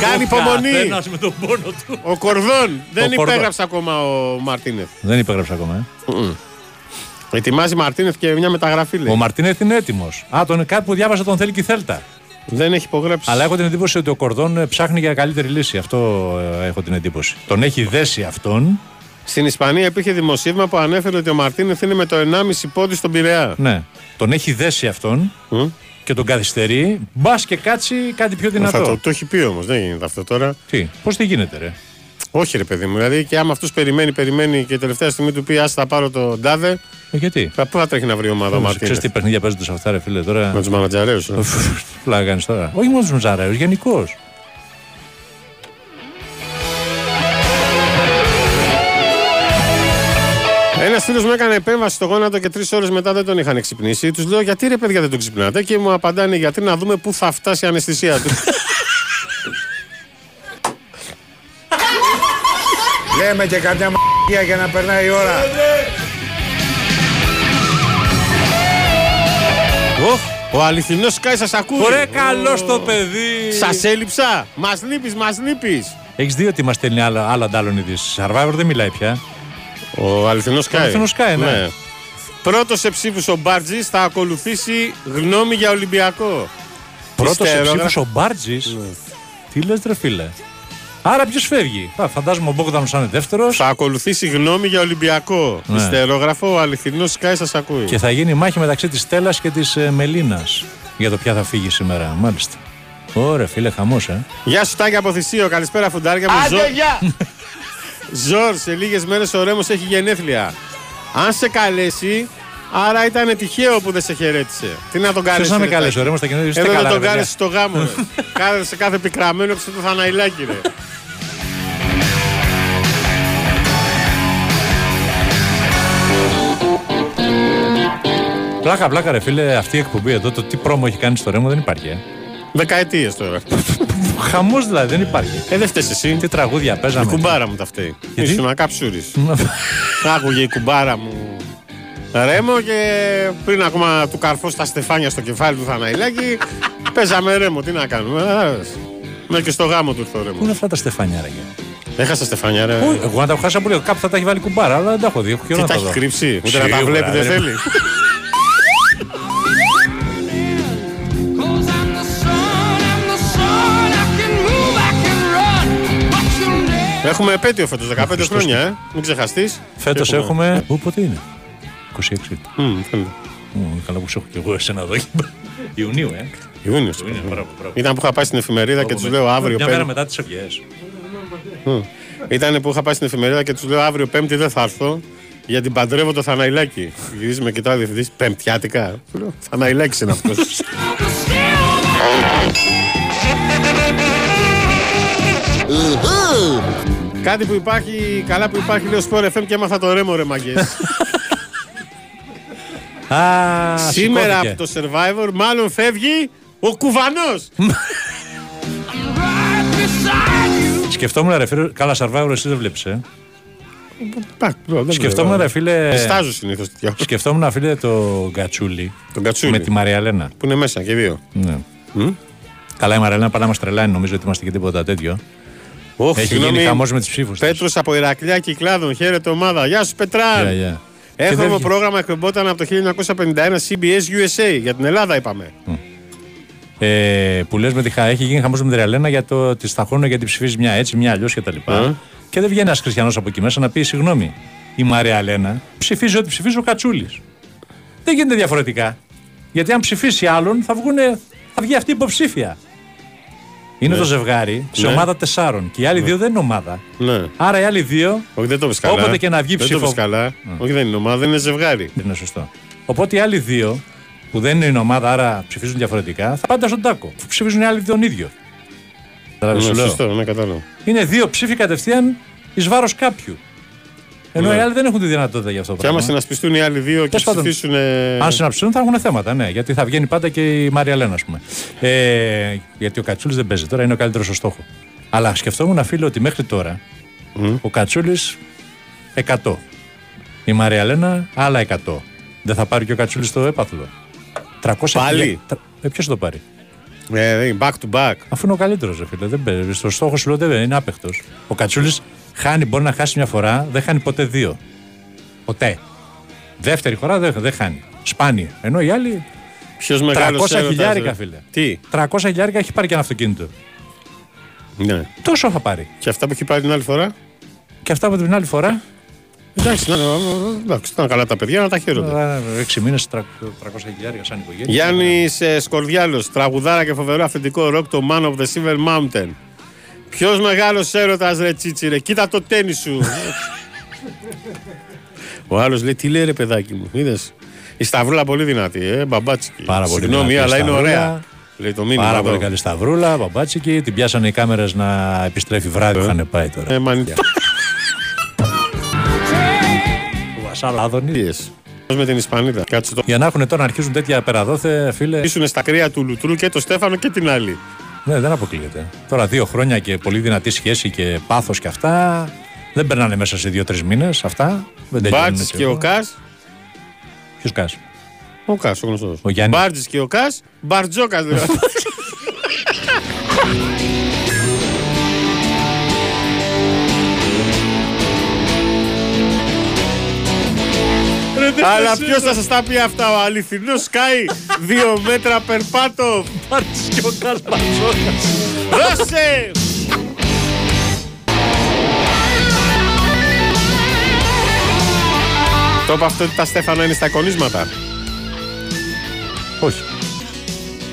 Κάνει υπομονή. Καθένας με τον πόνο του. Ο Κορδόν. Δεν Ο Κορδόν. υπέγραψε ακόμα ο Μαρτίνεθ. Δεν υπέγραψε ακόμα, ε. Ετοιμάζει Μαρτίνεθ και μια μεταγραφή λέει. Ο Μαρτίνεθ είναι έτοιμος. Α, τον κάτι που διάβασα τον θέλει και η Θέλτα. Δεν έχει υπογράψει. Αλλά έχω την εντύπωση ότι ο Κορδόν ε, ψάχνει για καλύτερη λύση. Αυτό ε, έχω την εντύπωση. Τον έχει δέσει αυτόν. Στην Ισπανία υπήρχε δημοσίευμα που ανέφερε ότι ο Μαρτίνεθ είναι με το 1,5 πόντι στον Πειραιά. Ναι. Τον έχει δέσει αυτόν και τον καθυστερεί. Μπας και κάτσει κάτι πιο δυνατό. Θα το, το έχει πει όμως, δεν γίνεται αυτό τώρα. Τι, πώς τι γίνεται, ρε; Όχι, ρε παιδί μου. Δηλαδή και άμα αυτός περιμένει, περιμένει και τελευταία στιγμή του πει Α, θα πάρω το ντάδε. Ε, γιατί; Θα, πού θα τρέχει να βρει ομάδα ο Ξέρεις Μαρτίνεθ. τι παιχνίδια παίζονται σε αυτά, ρε φίλε τώρα; Με τους μανατζαρέους. Πλάκα κάνεις τώρα; Όχι μόνο τους Μουζαρέου, γενικώς. Ένας φίλος μου έκανε επέμβαση στο γόνατο και τρεις ώρες μετά δεν τον είχαν ξυπνήσει. Τους λέω γιατί ρε παιδιά δεν τον ξυπνάτε; Και μου απαντάνε γιατί να δούμε πού θα φτάσει η αναισθησία του. Λέμε και καμιά μαγεία για να περνάει η ώρα. Ο αληθινός Σκάι σας ακούει. Ωραία, καλό το παιδί. Σας έλειψα. Μας λείπεις, μας λείπεις. Έχεις δει ότι μας στέλνει άλλα, άλλα αντάλλων ειδήσει. Survivor δεν μιλάει πια. Ο αληθινός Σκάι. Ο αληθινός Sky, ναι. Πρώτος σε ψήφους ο Μπάρτζης θα ακολουθήσει γνώμη για Ολυμπιακό. Πρώτος σε Υστερόγραφο. ψήφους ο Μπάρτζης; Τι λες, ρε φίλε; Άρα ποιος φεύγει; Α, φαντάζομαι ο Μπόγκδανος θα είναι δεύτερος. Θα ακολουθήσει γνώμη για Ολυμπιακό. Ναι. Ιστερόγραφο, ο αληθινός Σκάι σας ακούει. Και θα γίνει μάχη μεταξύ της Στέλλας και της ε, Μελίνας. Για το ποια θα φύγει σήμερα. Μάλιστα. Ωραία, φίλε, χαμός, ε. Γεια σου Τάκη από Θησίο, καλησπέρα φουντάρια μου. Άντε, Ζω- γεια! Ζορ, σε λίγες μέρες ο Ρέμος έχει γενέθλια. Αν σε καλέσει, άρα ήταν τυχαίο που δεν σε χαιρέτησε. Τι να τον κάνει. Ποιος να με καλέσει, ο Ρέμος, τα κοινότητα, είστε Εδώ καλά, δεν τον ρε, κάνεις παιδιά. στο γάμο. ρε. Κάθε, σε κάθε πικραμένο έξω το θαναϊλάκι, ρε. Πλάκα, πλάκα, ρε φίλε, αυτή η εκπομπή εδώ, το τι πρόμο έχει κάνει στο Ρέμο δεν υπάρχει. Ε. Δεκαετίες τώρα. Χαμός δηλαδή, δεν υπάρχει. Ε, δεν φταίει εσύ. Τι τραγούδια Η παίζαμε. κουμπάρα μου τα φταίει. Γιατί; Ήσουν ακάψουρη. Άκουγε η κουμπάρα μου ρέμο και πριν ακόμα του καρφώ στα στεφάνια στο κεφάλι του Θαναϊλάκη, παίζαμε ρέμο. Τι να κάνουμε. Ας. Μέχρι και στο γάμο του ήρθε ο Πού ρέμο. είναι αυτά τα στεφάνια, ρε. Έχασα στεφάνια, ρε. Όχι, Εγώ να τα έχω χάσει από λίγο. Κάπου θα τα έχει βάλει κουμπάρα, αλλά δεν τα έχω δει. Έχω καιρό Τι να τα τα έχει δω. κρύψει, ούτε να τα Σίγουρα, βλέπει δεν ρε. θέλει. Έχουμε επέτειο φέτος, 15 Χριστός χρόνια, ε. Μην ξεχαστείς. Φέτος έχουμε. Πού, πότε είναι; 26. Μμμ, φαίνεται. Μμ, Καλά που σε έχω κι εγώ εσένα εδώ. Ιουνίου, ε. Ιούνιος. Ιούνιος, μπράβο, μπράβο. Ήταν που είχα πάει στην εφημερίδα και τους λέω αύριο Μια μέρα πέμπτη. μετά τις ευγές. Ήταν που είχα πάει στην εφημερίδα και τους λέω αύριο Πέμπτη δεν θα έρθω γιατί παντρεύω το Θαναϊλάκι. Γυρίζει με κοιτάει ο διευθυντής Πεμπτιάτικα. Του λέω Θαναϊλάκι είναι αυτός. Κάτι που υπάρχει, καλά που υπάρχει λέει ο Sport FM και έμαθα το ρέμο ρε μαγκές. Α, Σήμερα σηκώθηκε. από το Survivor μάλλον φεύγει ο κουβανός. Σκεφτόμουν ρε φίλε, καλά Survivor εσύ δεν βλέπεις ε. Πα, δεν Σκεφτόμουν βλέπω. ρε φίλε. Στάζω συνήθως τέτοια. Σκεφτόμουν φίλε το Γκατσούλι. Τον Κατσούλη. Με τη Μαριαλένα. Που είναι μέσα και δύο. Ναι. Καλά η Μαριαλένα πάρα να μας τρελάνει νομίζω ότι είμαστε και τίποτα τέτοιο. Όχι, Έχει γίνει χαμός με τις ψήφους. της. Πέτρος από Ηρακλιά Κυκλάδων. Χαίρετε ομάδα. Γεια σου Πετράν. Γεια, γεια. Και Έχουμε δεν βγει- πρόγραμμα εκπαιδευόταν από το 1951 CBS USA. Για την Ελλάδα είπαμε. Ε, που λες με τη χα... έχει γίνει χαμός με τη Μαριαλένα για το ότι στα χρόνια γιατί ψηφίζει μια έτσι, μια αλλιώς κτλ. Ε. Και δεν βγαίνει ένας χριστιανός από εκεί μέσα να πει συγγνώμη. Η Μαριαλένα ψηφίζει ό,τι ψηφίζει ο Κατσούλης. Δεν γίνεται διαφορετικά. Γιατί αν ψηφίσει άλλον θα, βγουνε, θα βγει αυτή η υποψήφια. Είναι Ναι. το ζευγάρι σε Ναι. ομάδα τεσσάρων. Και οι άλλοι δύο δεν είναι ομάδα. Ναι. Άρα οι άλλοι δύο. Όχι, δεν το πεις καλά. Όποτε και να βγει δεν ψήφο. το πεις καλά. Όχι, δεν είναι ομάδα, είναι ζευγάρι. Δεν είναι σωστό. Οπότε οι άλλοι δύο, που δεν είναι ομάδα, άρα ψηφίζουν διαφορετικά, θα πάντα στον τάκο. Που ψηφίζουν οι άλλοι τον ίδιο. Κατάλαβες Ναι, σου λέω; σωστό, ναι, κατάλαβα. Είναι δύο ψήφοι κατευθείαν εις βάρος κάποιου. Ενώ Ναι. οι άλλοι δεν έχουν τη δυνατότητα για αυτό το Και άμα πράγμα. συνασπιστούν οι άλλοι δύο και Τέλος πάντων, ψηφίσουν. ε, Αν συναψιστούν θα έχουν θέματα, ναι. Γιατί θα βγαίνει πάντα και η Μαρία Λένα, ας πούμε. Ε, γιατί ο Κατσούλης δεν παίζει τώρα, είναι ο καλύτερος στο στόχο. Αλλά σκεφτόμουν, φίλε, ότι μέχρι τώρα ο Κατσούλης 100. Η Μαρία Λένα άλλα 100. Δεν θα πάρει και ο Κατσούλης το έπαθλο. 300 Πάλι; χιλιά- τρα- Ε, Ποιος θα το πάρει; Ε, δεν είναι back to back. Αφού είναι ο καλύτερος, φίλε. Δεν παίζει. Στο στόχο σου λέω δεν είναι άπεχτος. Ο Κατσούλης χάνει, μπορεί να χάσει μια φορά, δεν χάνει ποτέ δύο. Ποτέ. Δεύτερη φορά δεν, δεν χάνει. Σπάνια. Ενώ οι άλλοι. Ποιος μεγάλος 300 χιλιάρικα, φίλε. Τι; 300 χιλιάρικα έχει πάρει και ένα αυτοκίνητο. Ναι. Τόσο θα πάρει. Και αυτά που έχει πάρει την άλλη φορά; Και αυτά από την άλλη φορά; Εντάξει, να, εντάξει, ήταν καλά τα παιδιά να τα χαίρονται. 6 μήνες 300 χιλιάρικα σαν οικογένεια. Γιάννης Σκορδιάλος, τραγουδάρα και φοβερό αυθεντικό ροκ, το Man of the Silver Mountain. Ποιος μεγάλος έρωτας, ρε τσίτσι, ρε. Κοίτα το τέννη σου. Ο άλλος λέει: Τι λέει, ρε παιδάκι μου, είδες. Η Σταυρούλα πολύ δυνατή, ε, μπαμπάτσικη. Πάρα πολύ Συγγνώμη, δυνατή αλλά είναι Σταυρούλα. ωραία. Λέει το μήνυμα. Πάρα εδώ. πολύ καλή σταυρούλα, μπαμπάτσικη. Την πιάσανε οι κάμερες να επιστρέφει βράδυ που είχαν πάει τώρα. Ε, μανιτιά. Ο Βασάλ Άδωνη. Πώς με την Ισπανίδα. Κάτσε το. Για να έχουν τώρα να αρχίζουν τέτοια περαδόθε, φίλε. Ήσουν στα κρύα του Λουτρού και το Στέφανο και την άλλη. Ναι, δεν αποκλείεται. Τώρα δύο χρόνια και πολύ δυνατή σχέση και πάθος και αυτά. Δεν περνάνε μέσα σε δύο-τρεις μήνες αυτά. Δεν τελειώνουν Μπάρτζη έτσι και ο εδώ. Κάς. Ποιος Κάς; Ο Κάς, ο γνωστός. Ο Γιάννης. Μπάρτζης και ο Κάς. Μπαρτζόκας δηλαδή. Αλλά ποιος θα σας τα πει αυτά, ο αληθινός Σκάι. Δύο μέτρα περπάτω. Μπάρτζη και ο Κά Μπαρτζόκα. Δώσε! Το είπα αυτό ότι τα Στέφανα είναι στα εικονίσματα. Όχι.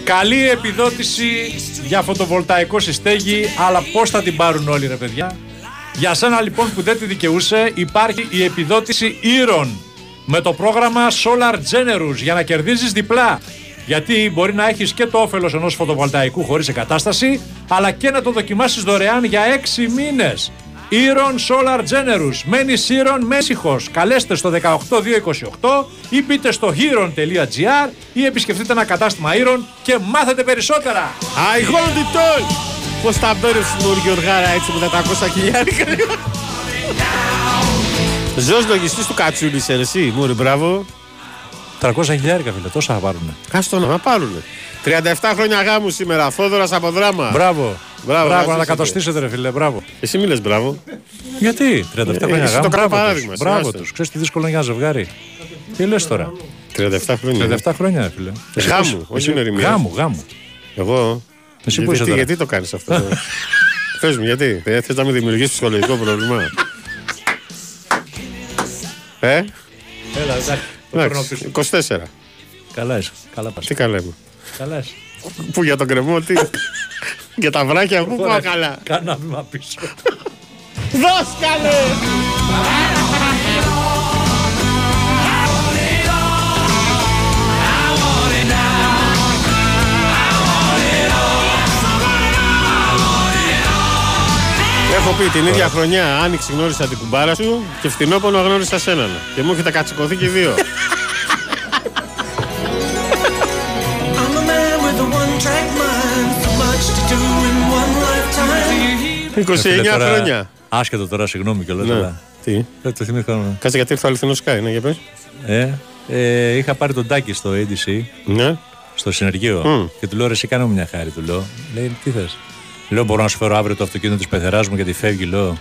Καλή επιδότηση για φωτοβολταϊκό συστέγη, αλλά πώς θα την πάρουν όλοι, ρε παιδιά; Για σένα λοιπόν που δεν τη δικαιούσε, υπάρχει η επιδότηση Ήρων με το πρόγραμμα Solar Generous για να κερδίζεις διπλά. Γιατί μπορεί να έχεις και το όφελος ενός φωτοβολταϊκού χωρίς εγκατάσταση, αλλά και να το δοκιμάσεις δωρεάν για 6 μήνες. Ήρων Solar Generous. Μένεις Ήρων Μέσυχος. Καλέστε στο 18228 ή μπείτε στο hieron.gr ή επισκεφτείτε ένα κατάστημα Ήρων και μάθετε περισσότερα. I hold it all! Πώς τα μπέρδεψε την Γιωργάρα έτσι με τα 400 χιλιάρικα; Ζω λογιστή του Κατσούλης, είσαι εσύ. Μούρι, μπράβο. 300 χιλιάρικα φίλε, τόσα θα πάρουνε. Κάστο να πάρουνε. 37 χρόνια γάμου σήμερα. Θόδωρας από δράμα. Μπράβο. Μπράβο, Μπράβο, να να τα είστε. κατοστήσετε, ρε φίλε, μπράβο. Εσύ μη λες μπράβο. Γιατί; 37 Ε, χρόνια εσύ το γάμο. κάνω Μπράβο παράδειγμα, τους. εσύ, Μπράβο άστε. τους. Ξέρεις τι δύσκολο είναι για ένα ζευγάρι; Τι λες τώρα; 37 χρόνια. 37 χρόνια, ρε φίλε. Εσύ πώς- Γάμου, όχι εσύ- γνωριμίας. Γάμου, γάμου. Εγώ; Εσύ γιατί, που είσαι τι- τώρα; γιατί το κάνεις αυτό. Πες μου, γιατί; Δεν θες να με δημιουργήσεις ψυχολογικό πρόβλημα; Ε, Έλα, εντάξει. Το παίρνω εντάξει, πίσω. 24. Καλά είσαι. Καλά πας. Τι καλά είμαι. Καλά είσαι. Πού για τον κρεμό, τι; για τα βράκια, πού πάω Ωραία. καλά; Κάνα βήμα πίσω. Δώσκαλε! Έχω πει την ίδια χρονιά άνοιξη γνώρισα την κουμπάρα σου και φθινόπωνο γνώρισα σέναν. Και μου έχετε κατσικωθεί και οι δύο. I'm a man with a one-track mind, so much to do in one lifetime. 29 Φίλε, τώρα- χρόνια. Άσχετο τώρα, συγγνώμη κιόλας. Ναι. αλλά- Τι; Δεν το θυμήθηκα. Κάτσε γιατί ήρθε ο αληθινός Sky, ναι, για πες. Ε, ε, είχα πάρει τον Τάκη στο ADC. Ναι. Στο συνεργείο. Μμ. Και του λέω: Ρε, εσύ κάνε μου μια χάρη. Του λέω: Λέει, τι θες; Λέω: Μπορώ να σου φέρω αύριο το αυτοκίνητο της πεθεράς μου γιατί φεύγει. Λέω: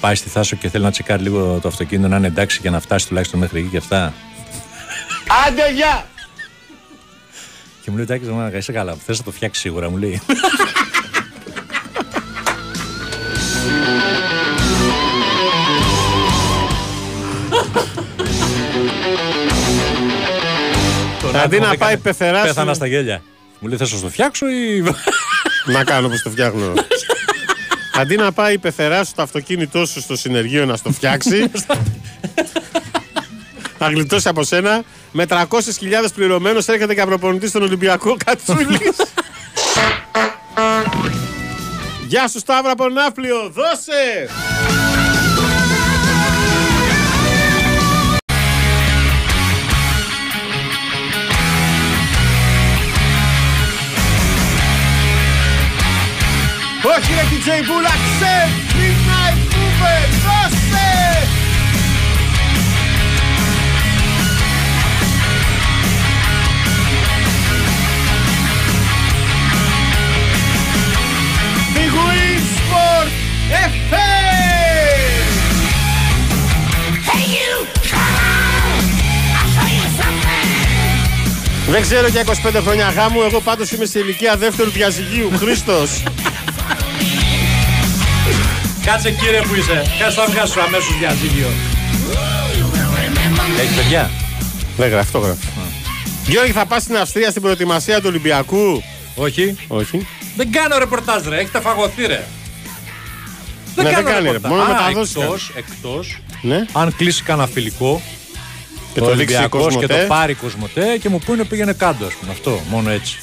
Πάει στη Θάσο και θέλει να τσεκάρει λίγο το αυτοκίνητο να είναι εντάξει και να φτάσει τουλάχιστον μέχρι εκεί και αυτά. Άντε, γεια! Και μου λέει: Τάκη, μα είσαι καλά. Θες να το φτιάξεις σίγουρα, μου λέει. Τον Αντί άκουγα, να έκανε- πάει πεθεράς Πέθανα σου- στα γέλια. Μου λέει: Θες να το φτιάξω ή. Να κάνω όπως το φτιάχνω. Αντί να πάει η πεθεράς σου το αυτοκίνητό σου στο συνεργείο να στο φτιάξει, θα γλιτώσει από σένα με 300.000 πληρωμένο έρχεται και απροπονητής στον Ολυμπιακό Κατσούλη. Γεια σου Σταύρο από Ναύπλιο, δώσε! Όχι ρε DJ Μπούλα, ξέ! Midnight Mover, δώσε! Big Win Sport FM! Δεν ξέρω για 25 χρόνια γάμου, εγώ πάντως είμαι σε ηλικία δεύτερου διαζυγίου. Χρήστος. Κάτσε κύριε που είσαι. Κάτσε τα αυγά σου αμέσω διαζύγιο. Έχει παιδιά; Δεν γράφει, το γράφει. Γιώργη, θα πας στην Αυστρία στην προετοιμασία του Ολυμπιακού; Όχι. Όχι. Δεν κάνω ρεπορτάζ, ρε. Έχετε φαγωθεί, ρε. Ναι, δεν κάνω κάνει, ρε. ρεπορτάζ. Μόνο Α, μεταδόσεις εκτός, εκτός, Ναι. αν κλείσει κανένα φιλικό Και το το δείξει η Ολυμπιακός και Κοσμοτέ. το πάρει η Κοσμοτέ και μου πούνε πήγαινε κάτω, ας πούμε. Αυτό, μόνο έτσι.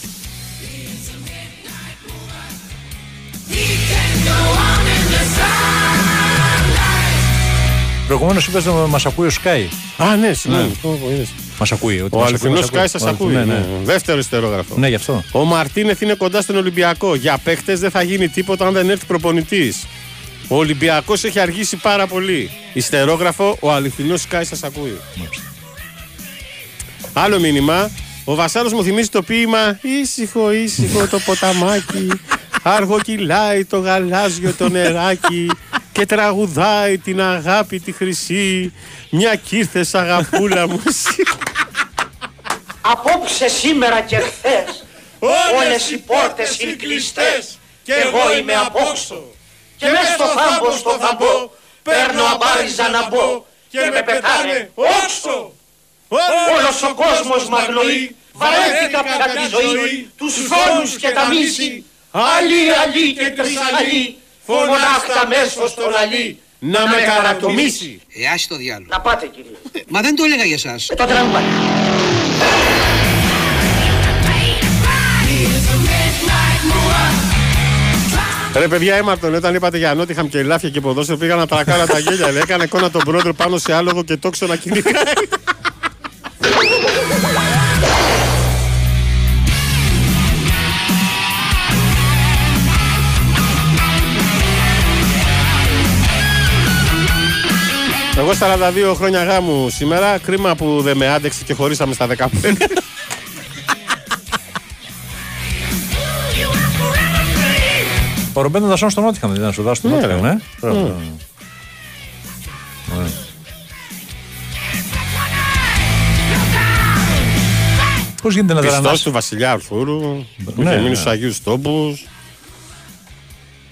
Προηγουμένως είπες ότι μας ακούει ο Sky. Α, ναι, συγγνώμη. Μας ακούει. ότι Ο μας αληθινός ακούει, μας Sky σας ακούει. Ναι, ναι. ναι. Δεύτερο ιστερόγραφο. Ναι, γι' αυτό. Ο Μαρτίνεθ είναι κοντά στον Ολυμπιακό. Για παίχτε δεν θα γίνει τίποτα αν δεν έρθει προπονητής. Ο Ολυμπιακός έχει αργήσει πάρα πολύ. Ιστερόγραφο, ο αληθινός Sky σας ακούει. Άλλο μήνυμα. Ο Βασάλος μου θυμίζει το ποίημα Ήσυχο, ήσυχο το ποταμάκι Αργοκυλάει το γαλάζιο το νεράκι Και τραγουδάει την αγάπη τη χρυσή. Μια κύρθες αγαπούλα μου εσύ. Απόψε, σήμερα και χθες Όλες οι πόρτες είναι κλειστές Και εγώ είμαι απόξω Και μες στο θάμπο στο θαμπό Παίρνω αμπάριζα να μπω Και με πετάνε όξο. Όλος ο κόσμος μ' αγνοεί Βαρέθηκα πια τη ζωή Τους φόνους και τα μίση Αλλή, αλλή και τρισαλή Φωνάχτα μέσω στον αλή Να με καρατομήσει Ε, άσε το διάλογο. Να πάτε κύριε Μα δεν το έλεγα για εσάς. Ε, το τραγουδάκι Ρε παιδιά έμαρτον όταν είπατε για Νότιχαμ και Λάφια και ποδόσφαιρο πήγα να τρακάρα τα γέλια λέει, Έκανε εικόνα τον πρόεδρο πάνω σε άλογο και τόξο να κυνηγάει Εγώ 42 χρόνια γάμου σήμερα. Κρίμα που δεν με άντεξε και χωρίσαμε στα 15. Ο Ρομπέντο Δασόν στον Νότιχαμ δεν ήταν σου δώσει τον Ναι, Νότιχαμ, ρε. ναι. Μπράβο, Ναι. μπράβο. Ωραία. Πώς γίνεται να Πιστός δρανάς του Βασιλιά Αρθούρου, που Ναι, είχε μείνει ναι. στους Αγίους Τόπους.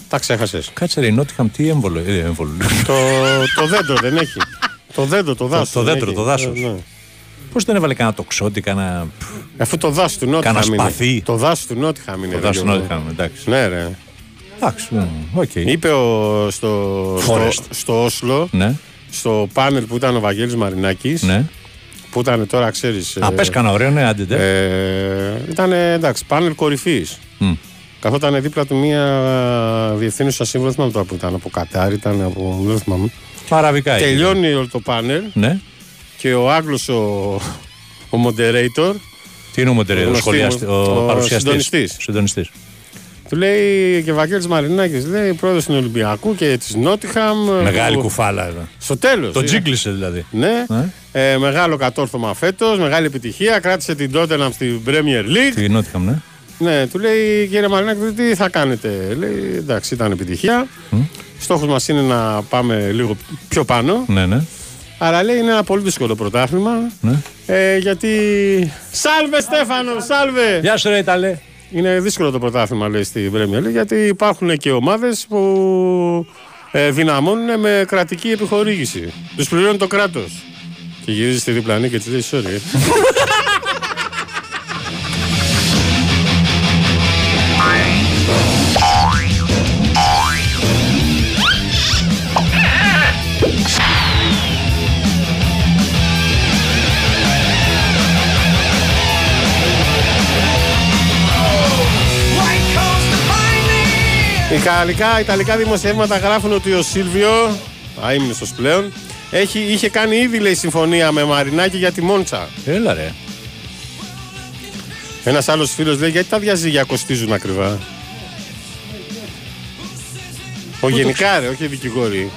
Τα ξέχασες. Κάτσε ρε, η Νότιγχαμ τι έμβολο. Ε, έμβολο. το, το δέντρο δεν έχει. Το δέντρο, το δάσος. το δεν δέντρο, έχει. το δάσος. Ναι, ναι. Πώς δεν έβαλε κανένα τοξότη, κανένα. Αφού το δάσος του Νότιγχαμ Κάνα είναι. σπαθί. Το δάσος του Νότιγχαμ είναι. Το ρε, δάσος του Γιώργο. Νότιγχαμ, εντάξει. Ναι, ρε. Εντάξει, ναι, οκ. Είπε ο, στο, στο, Forest. στο Όσλο, Ναι. στο πάνελ που ήταν ο Βαγγέλης Μαρινάκης, Ναι. που ήταν τώρα, ξέρεις... Α, πες κανένα ωραίο, ναι, άντε. ντε. ε, ήταν, εντάξει, πάνελ κορυφής. Μμ. Καθόταν δίπλα του μία διευθύνουσα σύμβουλος, δεν θυμάμαι τώρα που ήταν, από Κατάρ, ήταν από. Δεν θυμάμαι. Αραβικά έγινε. Τελειώνει όλο το πάνελ Ναι. και ο Άγγλος ο, ο moderator Τι είναι ο Μοντερέο, ο, γνωστή- σχολιαστη- ο, ο παρουσιαστής. συντονιστής. Συντονιστής. του λέει και Βαγγέλης Μαρινάκης λέει πρόεδρος του Ολυμπιακού και της Νότιχαμ Μεγάλη που- κουφάλα εδώ. στο τέλος Το ε. τζίγκλισε δηλαδή. ναι, Ε. ε, μεγάλο κατόρθωμα φέτος, μεγάλη επιτυχία κράτησε την Tottenham στην Premier League Τη Νότιχαμ, ναι. Ναι, του λέει κύριε Μαρινάκη, τι θα κάνετε; Λέει εντάξει, ήταν επιτυχία. Στόχος μας είναι να πάμε λίγο πιο πάνω. Ναι, ναι. Αλλά λέει είναι ένα πολύ δύσκολο πρωτάθλημα. ναι. Ε, γιατί. Σάλβε Στέφανο, σάλβε! Γεια σου, ρε Ιταλέ. Είναι δύσκολο το πρωτάθλημα, λέει στην Premier League, γιατί υπάρχουν και ομάδες που ε, δυναμώνουν με κρατική επιχορήγηση. Τους πληρώνει το κράτος. Και γυρίζει στη διπλανή και της λέει: Sorry. Ιταλικά, Ιταλικά δημοσιεύματα γράφουν ότι ο Σίλβιο, αείμνηστος πλέον, έχει, είχε κάνει ήδη λέει συμφωνία με Μαρινάκη για τη Μόντσα. Έλα ρε. Ένας άλλος φίλος λέει: Γιατί τα διαζύγια κοστίζουν ακριβά; Ο γενικά ρε, όχι οι δικηγόροι.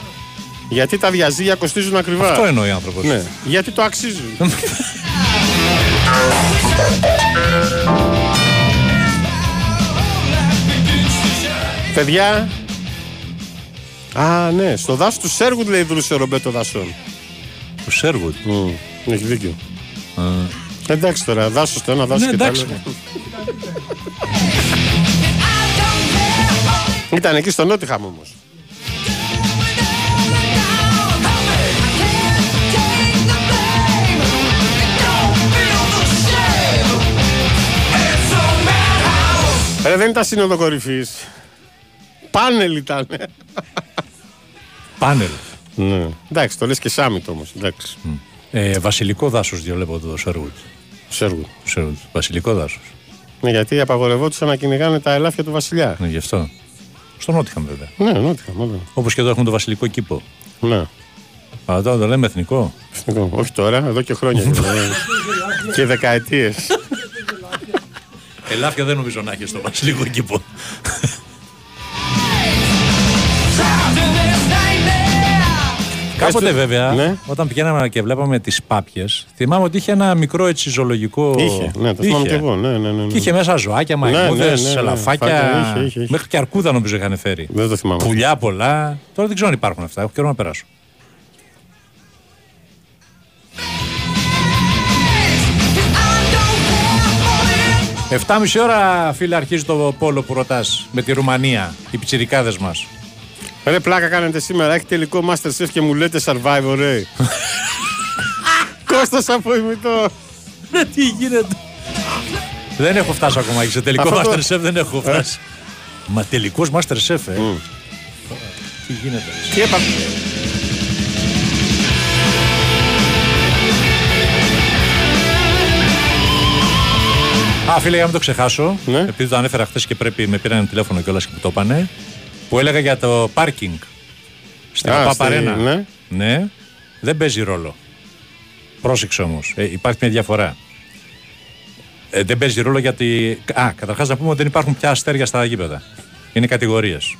Γιατί τα διαζύγια κοστίζουν ακριβά; Αυτό εννοεί ο άνθρωπος. Ναι, γιατί το αξίζουν; Παιδιά. Α, ναι, στο δάσο του Σέργουτ λέει δρούσε ο Ρομπέτο Δασόν. Του Σέργουτ. Έχει δίκιο. Εντάξει τώρα, δάσος το ένα, δάσος Ναι, και το εντάξει. άλλο. Ήταν εκεί στο Νότιχαμ όμως. Ρε, δεν ήταν σύνοδο κορυφής. Πάνελ ήταν. Πάνελ. Ναι. Εντάξει, το λες και Σάμιτ όμως. Εντάξει. Ε, βασιλικό δάσος διαλέγω το Σέργουτ. Σέργουτ. Σέργουτ. Βασιλικό δάσος. Ναι, γιατί απαγορευόντουσαν να κυνηγάνε τα ελάφια του Βασιλιά. Ναι, γι' αυτό. Στο Νότιχαμ βέβαια. Ναι, Νότιχαμ, όλα. Όπως και εδώ έχουν το βασιλικό κήπο. Ναι. Αλλά τώρα το λέμε εθνικό. Εθνικό. Όχι τώρα, εδώ και χρόνια. και δεκαετίες. Ελάφια δεν νομίζω να έχει στο βασιλικό κήπο. Κάποτε βέβαια, Ναι. όταν πηγαίναμε και βλέπαμε τις πάπιες, θυμάμαι ότι είχε ένα μικρό έτσι ζωολογικό. Είχε, ναι, το θυμάμαι Είχε. και εγώ. Ναι, ναι, ναι, ναι. Και είχε μέσα ζωάκια, Ναι, μαϊμούδε, ναι, ναι, ναι. ελαφάκια. Φάκια, είχε, είχε, είχε. Μέχρι και αρκούδα νομίζω είχαν φέρει. Δεν το θυμάμαι. Πουλιά πολλά. Τώρα δεν ξέρω αν υπάρχουν αυτά. Έχω καιρό να περάσω. Εφτάμιση ώρα, φίλε, αρχίζει το πόλο που ρωτάς με τη Ρουμανία. Οι πιτσιρικάδες μας. Ρε πλάκα κάνετε σήμερα, έχει τελικό Masterchef και μου λέτε Survivor, ρε. Κώστας από ημιτό. Ναι, τι γίνεται. Δεν έχω φτάσει ακόμα. Σε τελικό Αυτό το- Masterchef δεν έχω φτάσει. Μα τελικός Masterchef, ε. Τι γίνεται. Τι έπα... Α, φίλε, για να μην το ξεχάσω, Ναι. επειδή το ανέφερα χθες και πρέπει με πήραν τηλέφωνο κιόλας και μου το είπανε, που έλεγα για το πάρκινγκ στην Α, Παπαρένα. στη- ναι. ναι, δεν παίζει ρόλο. Πρόσεξε όμως, υπάρχει μια διαφορά. Ε, δεν παίζει ρόλο γιατί. Α, καταρχάς να πούμε ότι δεν υπάρχουν πια αστέρια στα γήπεδα. Είναι κατηγορίες.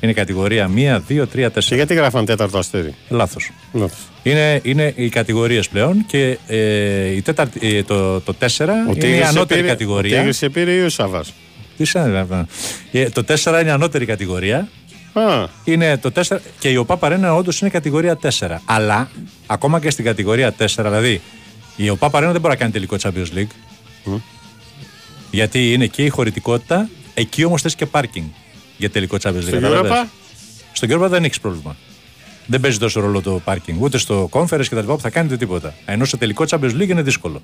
Είναι κατηγορία 1, 2, 3, 4. Και γιατί γράφαν τέταρτο αστέρι; Λάθος. Λάθος. Είναι, είναι οι κατηγορίες πλέον και ε, η τέταρτη, ε, το, το 4 Ο είναι η Τίγρης σε ανώτερη πήρε- κατηγορία. Ο Τίγρης σε πήρε ή ο Σαββάς. Τι σαν, ε, ε, το 4 είναι η ανώτερη κατηγορία. Α, Είναι το 4 και η ΟΠΑ Παρένα όντως είναι κατηγορία 4. Αλλά ακόμα και στην κατηγορία 4, δηλαδή η ΟΠΑ Παρένα δεν μπορεί να κάνει τελικό Champions League. Γιατί είναι και η χωρητικότητα, εκεί όμως θες και πάρκινγκ για τελικό Champions League. στο κατάλαβες; Europa. Στο Europa δεν έχεις πρόβλημα. Δεν παίζει τόσο ρόλο το πάρκινγκ, ούτε στο conference και τα λοιπά που θα κάνετε τίποτα. Ενώ στο τελικό Champions League είναι δύσκολο.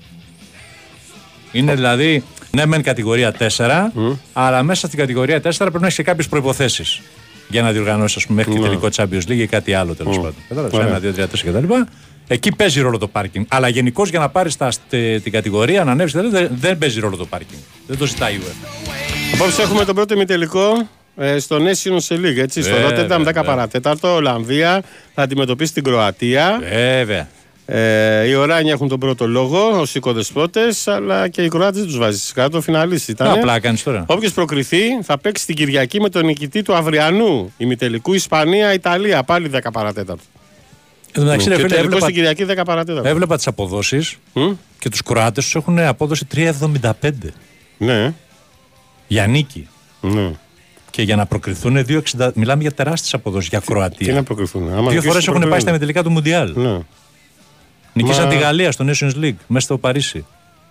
Είναι δηλαδή, ναι, μεν κατηγορία 4, αλλά μέσα στην κατηγορία 4 πρέπει να έχεις και κάποιες προποθέσει για να διοργανώσεις, ας πούμε, μέχρι και Ναι. τελικό Champions League ή κάτι άλλο τέλος πάντων. Κατάλαβε. Ωραία. Ένα, δύο, τρία, τέσσερα κτλ. Εκεί παίζει ρόλο το πάρκινγκ. Αλλά γενικώς για να πάρεις την κατηγορία, να ανέβεις, δεν, δεν παίζει ρόλο το πάρκινγκ. Δεν το ζητάει η UEFA. Απόψε έχουμε τον πρώτο ημιτελικό ε, στο Nations League, έτσι, στο Βέβαια, Rotterdam 10 βέβαια. παρατέταρτο. Ολλανδία θα αντιμετωπίσει την Κροατία. Βέβαια. Ε, οι Οράνοι έχουν τον πρώτο λόγο ω οικοδεσπότε, αλλά και οι Κροάτες δεν τους βάζει κάτω. Φιναλίστη ήταν. Απλά κάνεις τώρα. Όποιος προκριθεί θα παίξει την Κυριακή με τον νικητή του αυριανού ημιτελικού Ισπανία-Ιταλία. Πάλι 10 παρατέταρτο. Εν τω μεταξύ, Και ρε ο φίλε, τελικός έβλεπα, στην Κυριακή 10 παρατέταρτο. έβλεπα τις αποδόσεις και τους Κροάτες τους έχουν απόδοση 3,75. Ναι. Για νίκη. Ναι. Και για να προκριθούν 2,60. Μιλάμε για τεράστιες αποδόσεις για Κροατία. Τι να προκριθούν. Άμα Δύο νικήσουν, φορές έχουν προκριθούν. πάει στα ημιτελικά του Μουντιάλ. Ναι. Νικήσαν Μα- τη Γαλλία στο Nations League μέσα στο Παρίσι.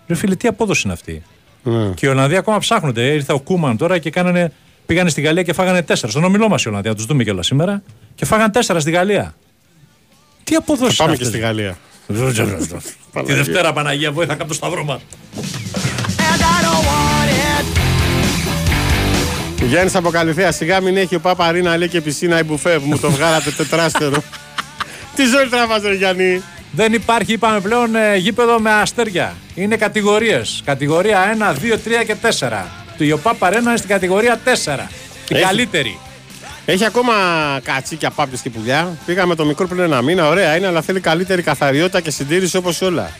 Ρε φίλε, τι απόδοση είναι αυτή. Ναι. Και οι Ολλανδοί ακόμα ψάχνονται. Ήρθε ο Κούμαν τώρα και κάνανε, πήγανε στη Γαλλία και φάγανε τέσσερα. Στον ομιλό μας οι Ολλανδοί, να τους δούμε κιόλας σήμερα. Και φάγανε τέσσερα στη Γαλλία. Τι αποδόσει Θα πάμε και στη Γαλλία. Τη Δευτέρα Παναγία, βοήθα κάτω στο σταυρό μα. Γιάννης από Καλυθέα, σιγά μην έχει ο Παπαρίνα λέει και πισίνα η μπουφέ που μου το βγάλατε τετράστερο. Τι ζωή τραβάζε, Γιάννη. Δεν υπάρχει, είπαμε πλέον, ε, γήπεδο με αστέρια. Είναι κατηγορίες. Κατηγορία 1, 2, 3 και 4. Το Ιωπά Παρένα είναι στην κατηγορία 4. Η Έχει. καλύτερη. Έχει ακόμα κατσίκια, πάπιε και πουλιά. Πήγαμε το μικρό πριν ένα μήνα, ωραία είναι, αλλά θέλει καλύτερη καθαριότητα και συντήρηση όπως όλα.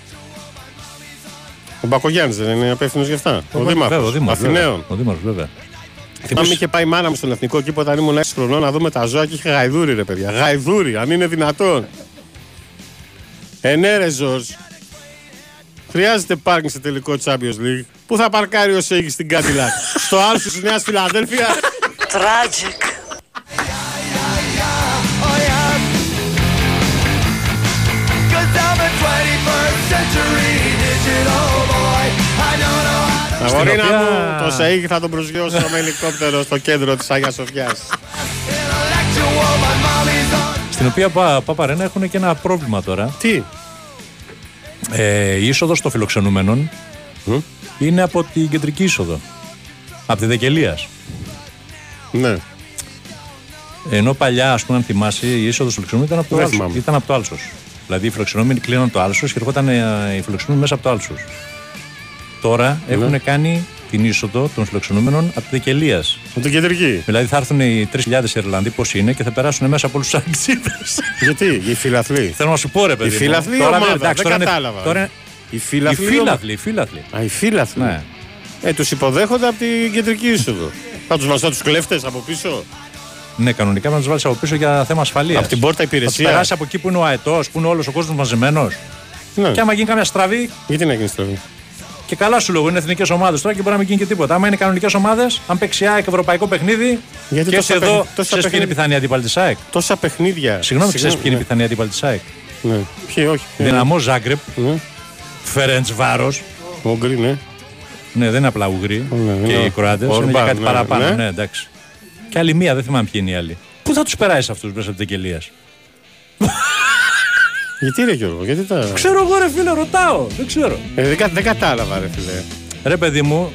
Ο Μπακογιάννης δεν είναι υπεύθυνο γι' αυτά. Ο, Βέβαια, Δήμαρχος. ο Δήμαρχος, βέβαια. Αθηναίων. Ο Δήμαρχος, βέβαια. Θυμάμαι είχε πάει η μάνα μου στον εθνικό κήπο όταν ήμουν 6 χρονών να δούμε τα ζώα και είχε γαϊδούρι, ρε παιδιά. Γαϊδούρι, αν είναι δυνατόν. Ε, ναι, ρε, Ζορζ. Χρειάζεται πάρκινγκ σε τελικό Champions League. Πού θα παρκάρει ο Σέγγι στην Cadillac. Στο άλσος της Νέας Φιλαδέλφια; Tragic. Αγορίνα οποία- μου, το Σέγγι θα τον προσγειώσω με ελικόπτερο στο κέντρο της Άγιας Σοφιάς. Στην οποία Πα- Παπαρένα έχουν και ένα πρόβλημα τώρα. Τι; Ε, η είσοδος των φιλοξενούμενων είναι από την κεντρική είσοδο. Από τη Δεκελίας. Ναι. Ενώ παλιά, ας πούμε, αν θυμάσαι, η είσοδος του φιλοξενούμενου ήταν από το Δεν Άλσος. θυμάμαι. Ήταν από το Άλσος. Δηλαδή οι φιλοξενούμενοι κλείναν το Άλσος και ερχόταν ε, οι φιλοξενούμενοι μέσα από το Άλσος. Τώρα Ναι. έχουν κάνει την είσοδο των φιλοξενούμενων από τη Δεκελία. Από την κεντρική. Δηλαδή θα έρθουν οι 3.000 Ιρλανδοί, πώς είναι, και θα περάσουν μέσα από όλους τους αεξίδε. Γιατί, οι φιλαθλοί; Θέλω να σου πω, ρε παιδί. Η μου. φιλαθλή Τώρα, ομάδα, εντάξει, δεν τώρα είναι- κατάλαβα. Τώρα, Οι οι φιλαθλοί. φίλαθλοι, οι φίλαθλοι. Α, οι φίλαθλοι. Ναι. Ε, τους υποδέχονται από την κεντρική είσοδο. θα τους βαστά τους κλέφτες από πίσω; Ναι, κανονικά να τους βάλεις από πίσω για θέμα ασφαλείας. Από την πόρτα υπηρεσία. Θα περάσει από εκεί που είναι ο αετό, που είναι όλος ο κόσμος μαζεμένος. Ναι. Και άμα γίνει καμιά στραβή, Γιατί να γίνει στραβή; Και καλά σου λόγω είναι εθνικές ομάδες τώρα και μπορεί να μην γίνει και τίποτα. Άμα είναι κανονικές ομάδες, αν παίξει ΑΕΚ ευρωπαϊκό παιχνίδι, Γιατί και τόσα είσαι εδώ, παιχνίδια- τόσα ξέρει ποιοι είναι παιχνίδια- οι πιθανοί αντίπαλοι της ΑΕΚ. Τόσα παιχνίδια. Συγγνώμη, ξέρεις ποιοι είναι οι ναι. πιθανοί αντίπαλοι της ΑΕΚ; Ναι. Ποιοι, όχι. ποιοι. Δυναμό Ζάγκρεπ, Ναι. Φέρεντ Βάρος. Όγκρι, ναι. Ναι, δεν είναι απλά Ουγγροί ναι, και ναι. οι Κροάτες. Είναι Ορμπάν, για κάτι ναι, παραπάνω. ναι. Ναι, εντάξει. Και άλλη μία, δεν θυμάμαι ποιοι είναι οι άλλοι. Πού θα τους περάσει αυτούς μέσα από την Κελία; Γιατί ρε Γιώργο, γιατί τα. Ξέρω εγώ, ρε φίλε, ρωτάω. Δεν ξέρω. Ε, δεν, κα- δεν κατάλαβα, ρε φίλε. Ρε παιδί μου,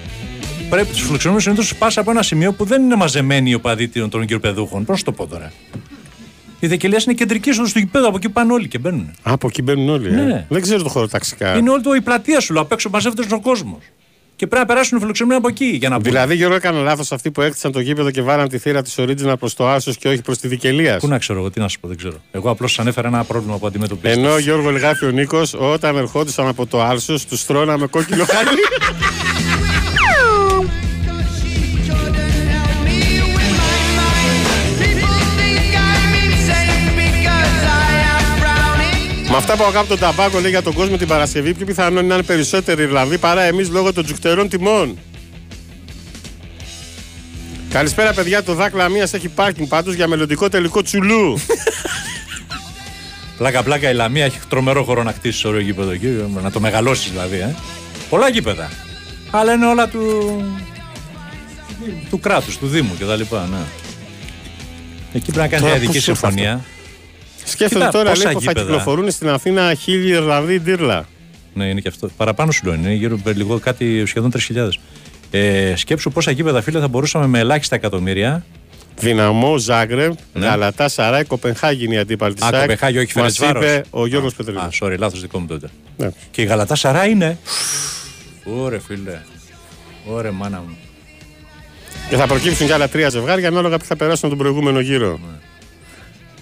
πρέπει τους φιλοξενούμενους συνήθως του πας από ένα σημείο που δεν είναι μαζεμένοι οι οπαδοί των των γυροπεδούχων. Πώς το πω τώρα. Η Δεκελία είναι κεντρική είσοδο του γηπέδου, από εκεί πάνε όλοι και μπαίνουν. Α, από εκεί μπαίνουν όλοι. ε. Ναι. Δεν ξέρω το χώρο ταξικά. Είναι όλη το, η πλατεία σου, λέω, απ' έξω μαζεύεται στον κόσμο. Και πρέπει να περάσουν οι φιλοξενούμενοι από εκεί για να μπουν. Δηλαδή, Γιώργο, έκανα λάθος αυτοί που έκτισαν το γήπεδο και βάλαν τη θύρα της Original προς το Άσος και όχι προς τη Δικελία. Πού να ξέρω εγώ, τι να σου πω, δεν ξέρω. Εγώ απλώς σας ανέφερα ένα πρόβλημα που αντιμετωπίζω. Ενώ Γιώργο Λιγάφη ο Νίκος, όταν ερχόντουσαν από το Άλσο, τους στρώναμε κόκκινο χάλι. Με αυτά που αγαπώ τον ταμπάκο λέει για τον κόσμο την Παρασκευή, πιο πιθανό είναι να είναι περισσότεροι Ιρλανδοί παρά εμείς λόγω των τζουχτερών τιμών. Καλησπέρα, παιδιά. Το δάκλα μία έχει πάρκινγκ πάντως για μελλοντικό τελικό τσουλού. Πλάκα πλάκα η Λαμία έχει τρομερό χώρο να χτίσει ωραίο γήπεδο εκεί, να το μεγαλώσεις δηλαδή. Ε. Πολλά γήπεδα. Αλλά είναι όλα του. του κράτους, του Δήμου κτλ. Ναι. Εκεί πρέπει να κάνει Τώρα μια ειδική πώς ήρθε συμφωνία. Σκέφτεται Κοίτα, τώρα πόσα λέει, που θα γήπεδα. κυκλοφορούν στην Αθήνα χίλιοι Ιρλανδοί ντύρλα. Ναι, είναι και αυτό. Παραπάνω σου λέω, είναι γύρω από λίγο κάτι σχεδόν 3.000. Ε, σκέψου πόσα γήπεδα φίλε θα μπορούσαμε με ελάχιστα εκατομμύρια. Δυναμό, Ζάγκρεμ, Ναι. Γαλατά, Σαράι, Κοπενχάγη η αντίπαλη της Α, Κοπεχάγη, όχι Μας Φερετσβάρος. είπε ο Γιώργος Πετρελίδη. Α, sorry, λάθος δικό μου τότε. Ναι. Και η Γαλατά Σαρά είναι. Ωρε φίλε. Ωρε μάνα μου. Και θα προκύψουν κι άλλα τρία ζευγάρια ανάλογα που θα περάσουν τον προηγούμενο γύρο.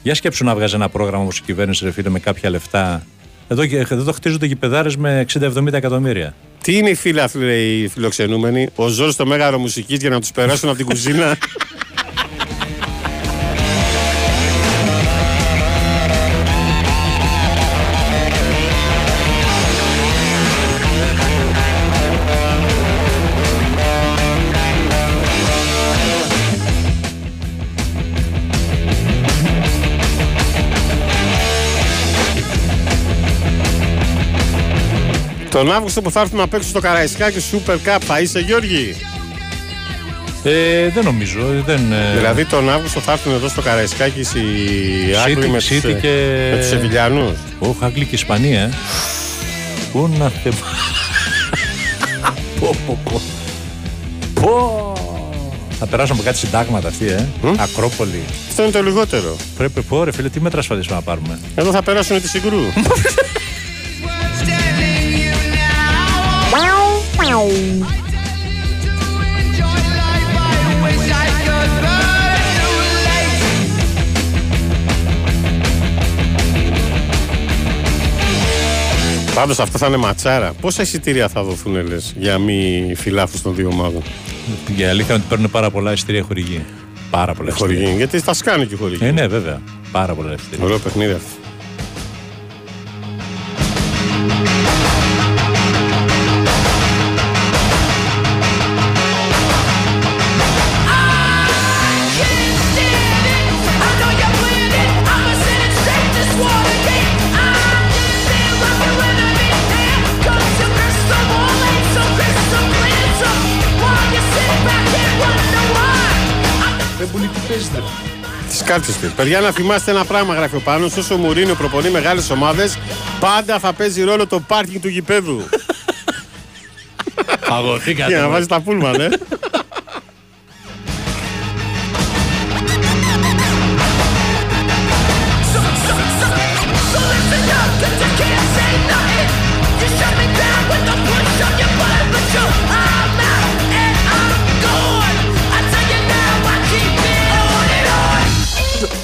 Για σκέψου να βγάζει ένα πρόγραμμα όπως η κυβέρνηση, ρε φίλε, με κάποια λεφτά. Εδώ, εδώ χτίζονται γηπεδάρες με 60-70 εκατομμύρια. Τι είναι οι φίλοι λέει, οι φιλοξενούμενοι, ο Ζόρ στο μέγαρο μουσικής για να τους περάσουν από την κουζίνα. Τον Αύγουστο που θα έρθουμε να παίξουμε στο Καραϊσκάκι Super Cup θα είσαι Γιώργη; Ε, δεν νομίζω. Δεν, ε, Δηλαδή τον Αύγουστο θα έρθουν εδώ στο Καραϊσκάκι οι Άγγλοι με, τους, City και... με τους Σεβιλιανούς; Όχι, Άγγλοι και Ισπανία. ε. Πού να θε... πω, πω, πω. Πω. Θα περάσουν από κάτι συντάγματα αυτοί, ε. Ακρόπολη. Αυτό είναι το λιγότερο. Πρέπει πω, ρε φίλε, τι μέτρα ασφαλίσουμε να πάρουμε. Εδώ θα περάσουν της συγκρού. Πάντως αυτό θα είναι ματσάρα. Πόσα εισιτήρια θα δοθούν λες για μη φιλάφου των δύο ομάδων; Για αλήθεια είναι ότι παίρνουν πάρα πολλά εισιτήρια χορηγοί. Πάρα πολλά εισιτήρια. Χορηγοί. Γιατί θα σκάνει και χορηγοί. Ε, ναι, βέβαια. Πάρα πολλά εισιτήρια. Ωραίο παιχνίδι αυτό. Κάρτε του. Παιδιά, να θυμάστε ένα πράγμα, γράφει ο Πάνος, Όσο ο Μουρίνιο προπονεί μεγάλες ομάδες, πάντα θα παίζει ρόλο το πάρκινγκ του γηπέδου. Παγωθήκατε. Για να μωρέ. βάζεις τα πούλμαν, ε.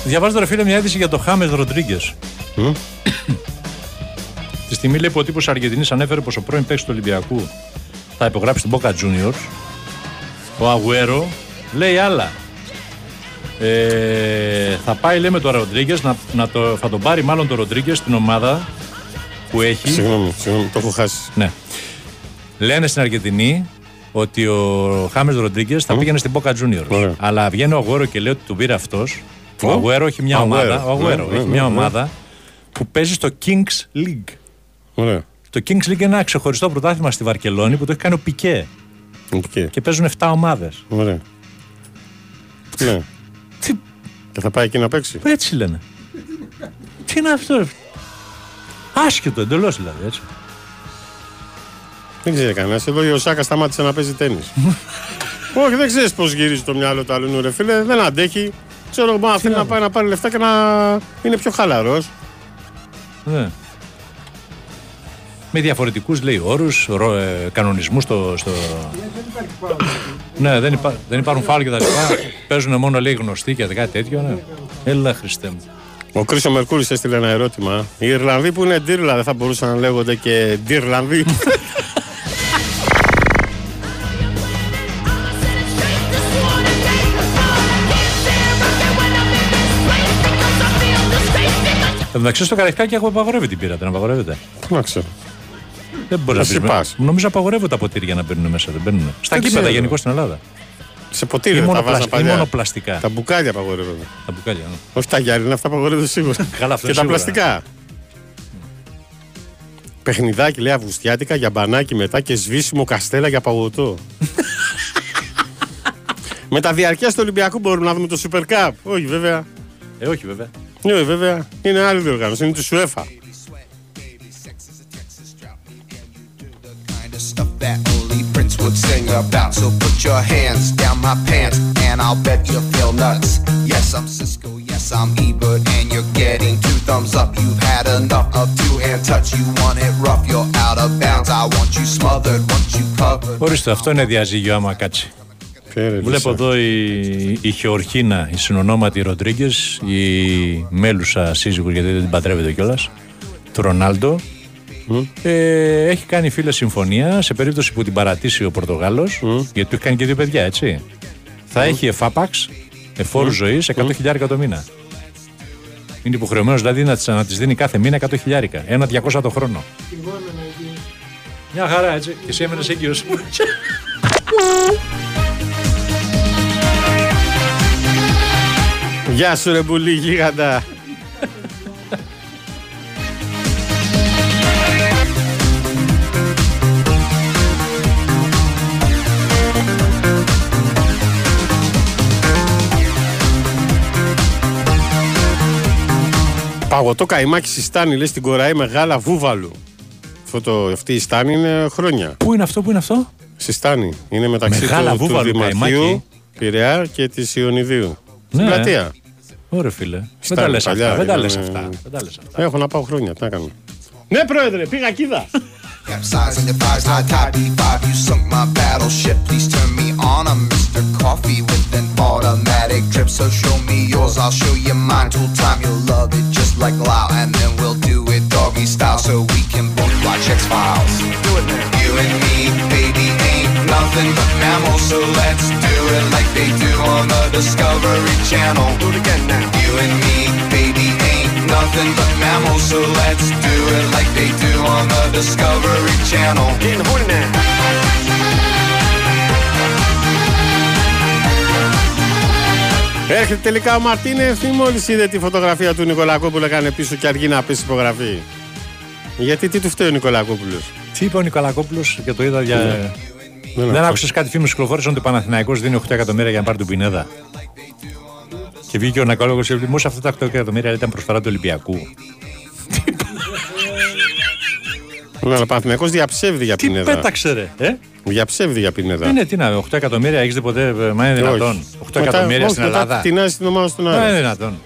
Διαβάζω ρε φίλε μια είδηση για το Χάμες Ροντρίγκες. Τη στιγμή λέει που ο τύπος Αργεντινής ανέφερε πως ο πρώην παίκτης του Ολυμπιακού θα υπογράψει την Boca Juniors. Ο Αγουέρο λέει άλλα. Ε, θα πάει λέει με τον Ροντρίγκες να, να το, θα τον πάρει μάλλον τον Ροντρίγκες στην ομάδα που έχει. Συγγνώμη, συγγνώμη, το έχω χάσει. Ναι. Λένε στην Αργεντινή ότι ο Χάμες Ροντρίγκες θα πήγαινε στην Boca Juniors. Αλλά βγαίνει ο Αγουέρο και λέει ότι τον πήρε αυτός. Ο Ω. Αγουέρο έχει μια Αγουέρο. ομάδα, ο Αγουέρο Ναι, έχει ναι, μια ναι, ναι. ομάδα που παίζει στο Kings League. Ωραία. Το Kings League είναι ένα ξεχωριστό πρωτάθλημα στη Βαρκελόνη που το έχει κάνει ο Πικέ. Okay. Και παίζουν 7 ομάδες. Ωραία. Ναι. Και θα πάει εκεί να παίξει; Έτσι λένε. Τι είναι αυτό, ρε; Άσχετο εντελώς δηλαδή. Έτσι. Δεν ξέρει κανένας. Εδώ η Οσάκα σταμάτησε να παίζει τέννη. Όχι, δεν ξέρεις πώς γυρίζει το μυαλό του άλλου, ρε φίλε. Δεν αντέχει. Ξέρω εγώ, μα θέλει να πάει να πάρει λεφτά και να είναι πιο χαλαρός. Ναι. Με διαφορετικούς λέει όρους, ε, κανονισμούς στο. στο... ναι, δεν, υπά... δεν υπάρχουν φάουλ και τα λοιπά. Παίζουν μόνο λέει γνωστοί και κάτι τέτοιο. Ναι. Έλα Χριστέ μου. Ο Κρίσο Μερκούρης έστειλε ένα ερώτημα. Οι Ιρλανδοί που είναι ντύρλα δεν θα μπορούσαν να λέγονται και ντύρλανδοί. μεταξύ στο Καραϊσκάκι έχουμε απαγορεύει την πύρα, δεν απαγορεύεται. Πού να ξέρω. Δεν μπορεί να Εσύ πεις. πας. Νομίζω απαγορεύονται τα ποτήρια να μπαίνουν μέσα. Δεν μπαίνουν. Στα Δεν κήπεδα ξέρω. γενικώ στην Ελλάδα. Σε ποτήρια Ή τα μόνο βάζα πλασ- ή παλιά. μόνο πλαστικά. Τα μπουκάλια απαγορεύονται. Τα μπουκάλια. ναι. Όχι τα γυάλινα, αυτά απαγορεύονται σίγουρα. Καλά, αυτό και τα σίγουρα. πλαστικά. Παιχνιδάκι λέει Αυγουστιάτικα για μπανάκι μετά και σβήσιμο καστέλα για παγωτό. Με τα διαρκεία του Ολυμπιακού μπορούμε να δούμε το Super Cup. Όχι βέβαια. Ε, όχι βέβαια. Ναι, βέβαια. Είναι άλλη διοργάνωση. Είναι τη UEFA. stuff that only Prince would sing about. So put your hands down my pants, and I'll bet you feel nuts. Yes, I'm Cisco, yes, I'm Ebert, and you're getting two thumbs up. You've had enough of two-hand touch. You want it rough, you're out of bounds. I want you smothered, want you covered. Ορίστε, αυτό είναι διαζύγιο άμα κάτσει. Βλέπω εδώ η, η Χεορχίνα, η συνονόματη Ροντρίγκες, η μέλουσα σύζυγος γιατί δεν την παντρεύεται κιόλας, του Ρονάλντο. Ε, έχει κάνει φίλες συμφωνία σε περίπτωση που την παρατήσει ο Πορτογάλος, γιατί του έχει κάνει και δύο παιδιά, έτσι. Θα έχει εφάπαξ, εφόρου ζωής, 100 χιλιάρικα το μήνα. Είναι υποχρεωμένος δηλαδή να τη να της δίνει κάθε μήνα 100 χιλιάρικα. Ένα 200 το χρόνο. Μια χαρά έτσι. Και εσύ έμενες έγκυος. Γεια σου ρε πουλί γίγαντα. Παγωτό καημάκι στη Στάνη, λέει στην Κοραή μεγάλα βούβαλου. Αυτό το, αυτή η Στάνη είναι χρόνια. Πού είναι αυτό, πού είναι αυτό; Στη Στάνη. Είναι μεταξύ Μεγάλα του, του βούβαλου Δημαρχείου καημάκι. Πειραιά και της Ιωνιδίου. Στην Ναι. πλατεία. Ωραία φίλε. Δεν Στάνη, τα λες παλιά, αυτά. Δεν τα ήταν, λες ε, αυτά. Δεν τα λες αυτά. Έχω να πάω χρόνια. Τι να κάνω. Ναι, πρόεδρε, πήγα κοίτα. Capsize on your thighs, high tide B5. You sunk my battleship. Please turn me on. I'm Mr. Coffee with an automatic drip. So show me yours, I'll show you mine. Tool time, you'll love it just like Lao. And then we'll do it doggy style so we can both watch X Files. Do it now. You and me, baby, ain't nothing but mammals. So let's do it like they do on the Discovery Channel. Do it again now. You and me, baby, ain't nothing but mammals. So let's do it like they do on the Discovery Channel. Getting horny now. Έρχεται τελικά ο Μαρτίνεφ ή μόλι είδε τη φωτογραφία του Νικολακόπουλου έκανε πίσω και αργεί να πέσει υπογραφή. Γιατί τι του φταίει ο Νικολακόπουλο. Τι είπε ο Νικολακόπουλο και το είδα για. Ναι. Δεν Δεν άκουσα. άκουσες κάτι φήμη κυκλοφόρησαν ότι ο Παναθηναϊκός δίνει 8 εκατομμύρια για να πάρει τον Πινέδα; Και βγήκε ο Νακόλογο και είπε: Μου αυτά τα 8 εκατομμύρια ήταν προσφορά του Ολυμπιακού. Ναι, αλλά ο Παναθηναϊκός διαψεύδει για Τι πινέδα. πέταξε ρε. Ε; Διαψεύδει για πινέδα. Ε, ναι, τι να, 8 εκατομμύρια έχεις δει ποτέ, ε, μα είναι Όχι. δυνατόν. 8 Μετά- εκατομμύρια όχι, στην μετά Ελλάδα. Τεινάζει την ομάδα στον Μα είναι άλλο. δυνατόν.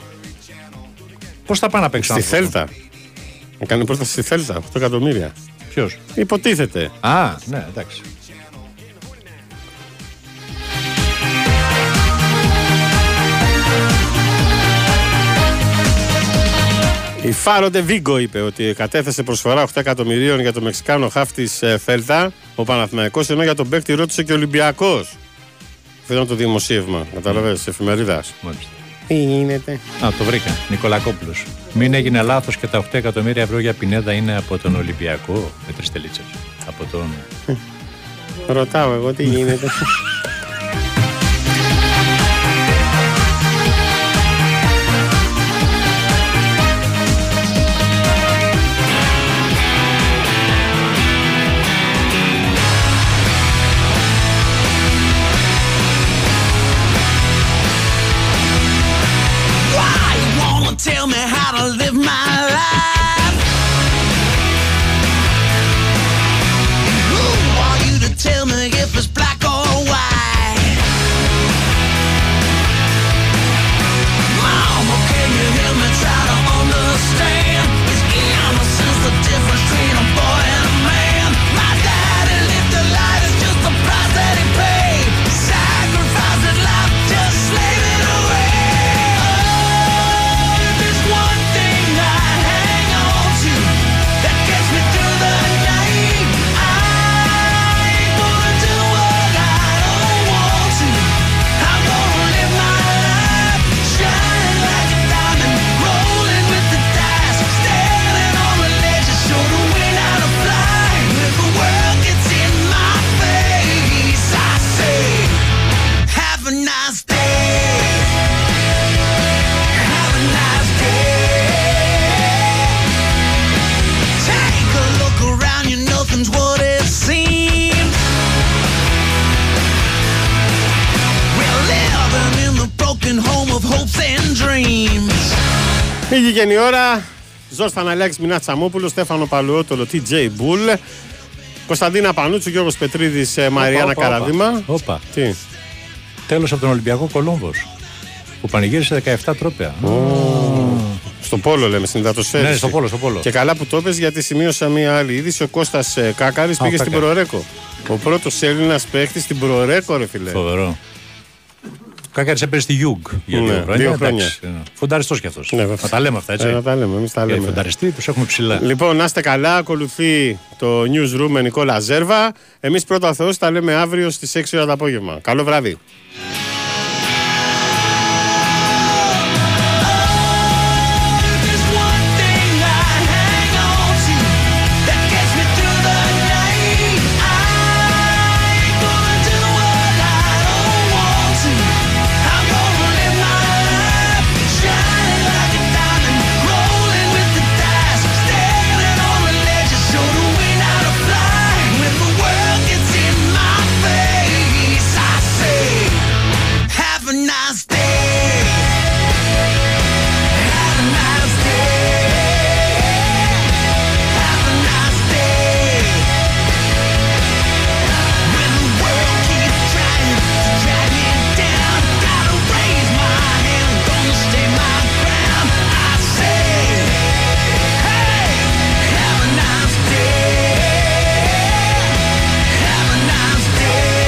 Πώς θα πάνε να παίξουν Στη Θέλτα. Έκανε πρόταση στη Θέλτα, 8 εκατομμύρια. Ποιος; Υποτίθεται. Α, ναι, εντάξει. Η Φάροντε Βίγκο είπε ότι κατέθεσε προσφορά 8 εκατομμυρίων για το Μεξικάνο χάφ τη Θέλτα, ο Παναθηναϊκός, ενώ για τον παίκτη ρώτησε και ο Ολυμπιακός. Αυτό ήταν το δημοσίευμα, καταλαβαίνεις, της εφημερίδας. Μάλιστα. Τι γίνεται; Α, το βρήκα. Νικολακόπουλος. Μην έγινε λάθος και τα 8 εκατομμύρια ευρώ για Πινέδα είναι από τον Ολυμπιακό. Με τρει τελίτσε. Από τον. Ρωτάω εγώ τι γίνεται; Πήγε η ώρα. Ζόρς Θαναλιάκης, Μινά Τσαμόπουλος, Στέφανο Παλουότολο, TJ Μπουλ, Κωνσταντίνα Πανούτσου, Γιώργος Πετρίδης, ε, Μαριάννα Όπα, όπα, Καραδίμα. Όπα. Τι; Τέλος από τον Ολυμπιακό Κολόμβος. Που πανηγύρισε 17 τρόπαια. Στο πόλο λέμε, στην υδατοσφαίριση. Ναι, στο πόλο, στο πόλο. Και καλά που το πες γιατί σημείωσα μία άλλη είδηση. Ο Κώστας ε, Κάκαρης Α, πήγε ο στην Κάκαρης. Προορέκο. Ο πρώτος Έλληνας παίχτης στην Προορέκο, ρε φιλέ. Φοβερό. Κακάρι έπαιζε στη Γιούγκ για δύο Ναι, χρόνια. δύο εντάξει. χρόνια. Φουνταριστός κι αυτός. Ναι, να τα λέμε αυτά έτσι. Ε, να τα λέμε, εμείς τα Και λέμε. φουνταριστή τους έχουμε ψηλά. Λοιπόν, να είστε καλά. Ακολουθεί το newsroom με Νικόλα Ζέρβα. Εμείς πρώτα Θεός τα λέμε αύριο στις 6 ώρα το απόγευμα. Καλό βράδυ.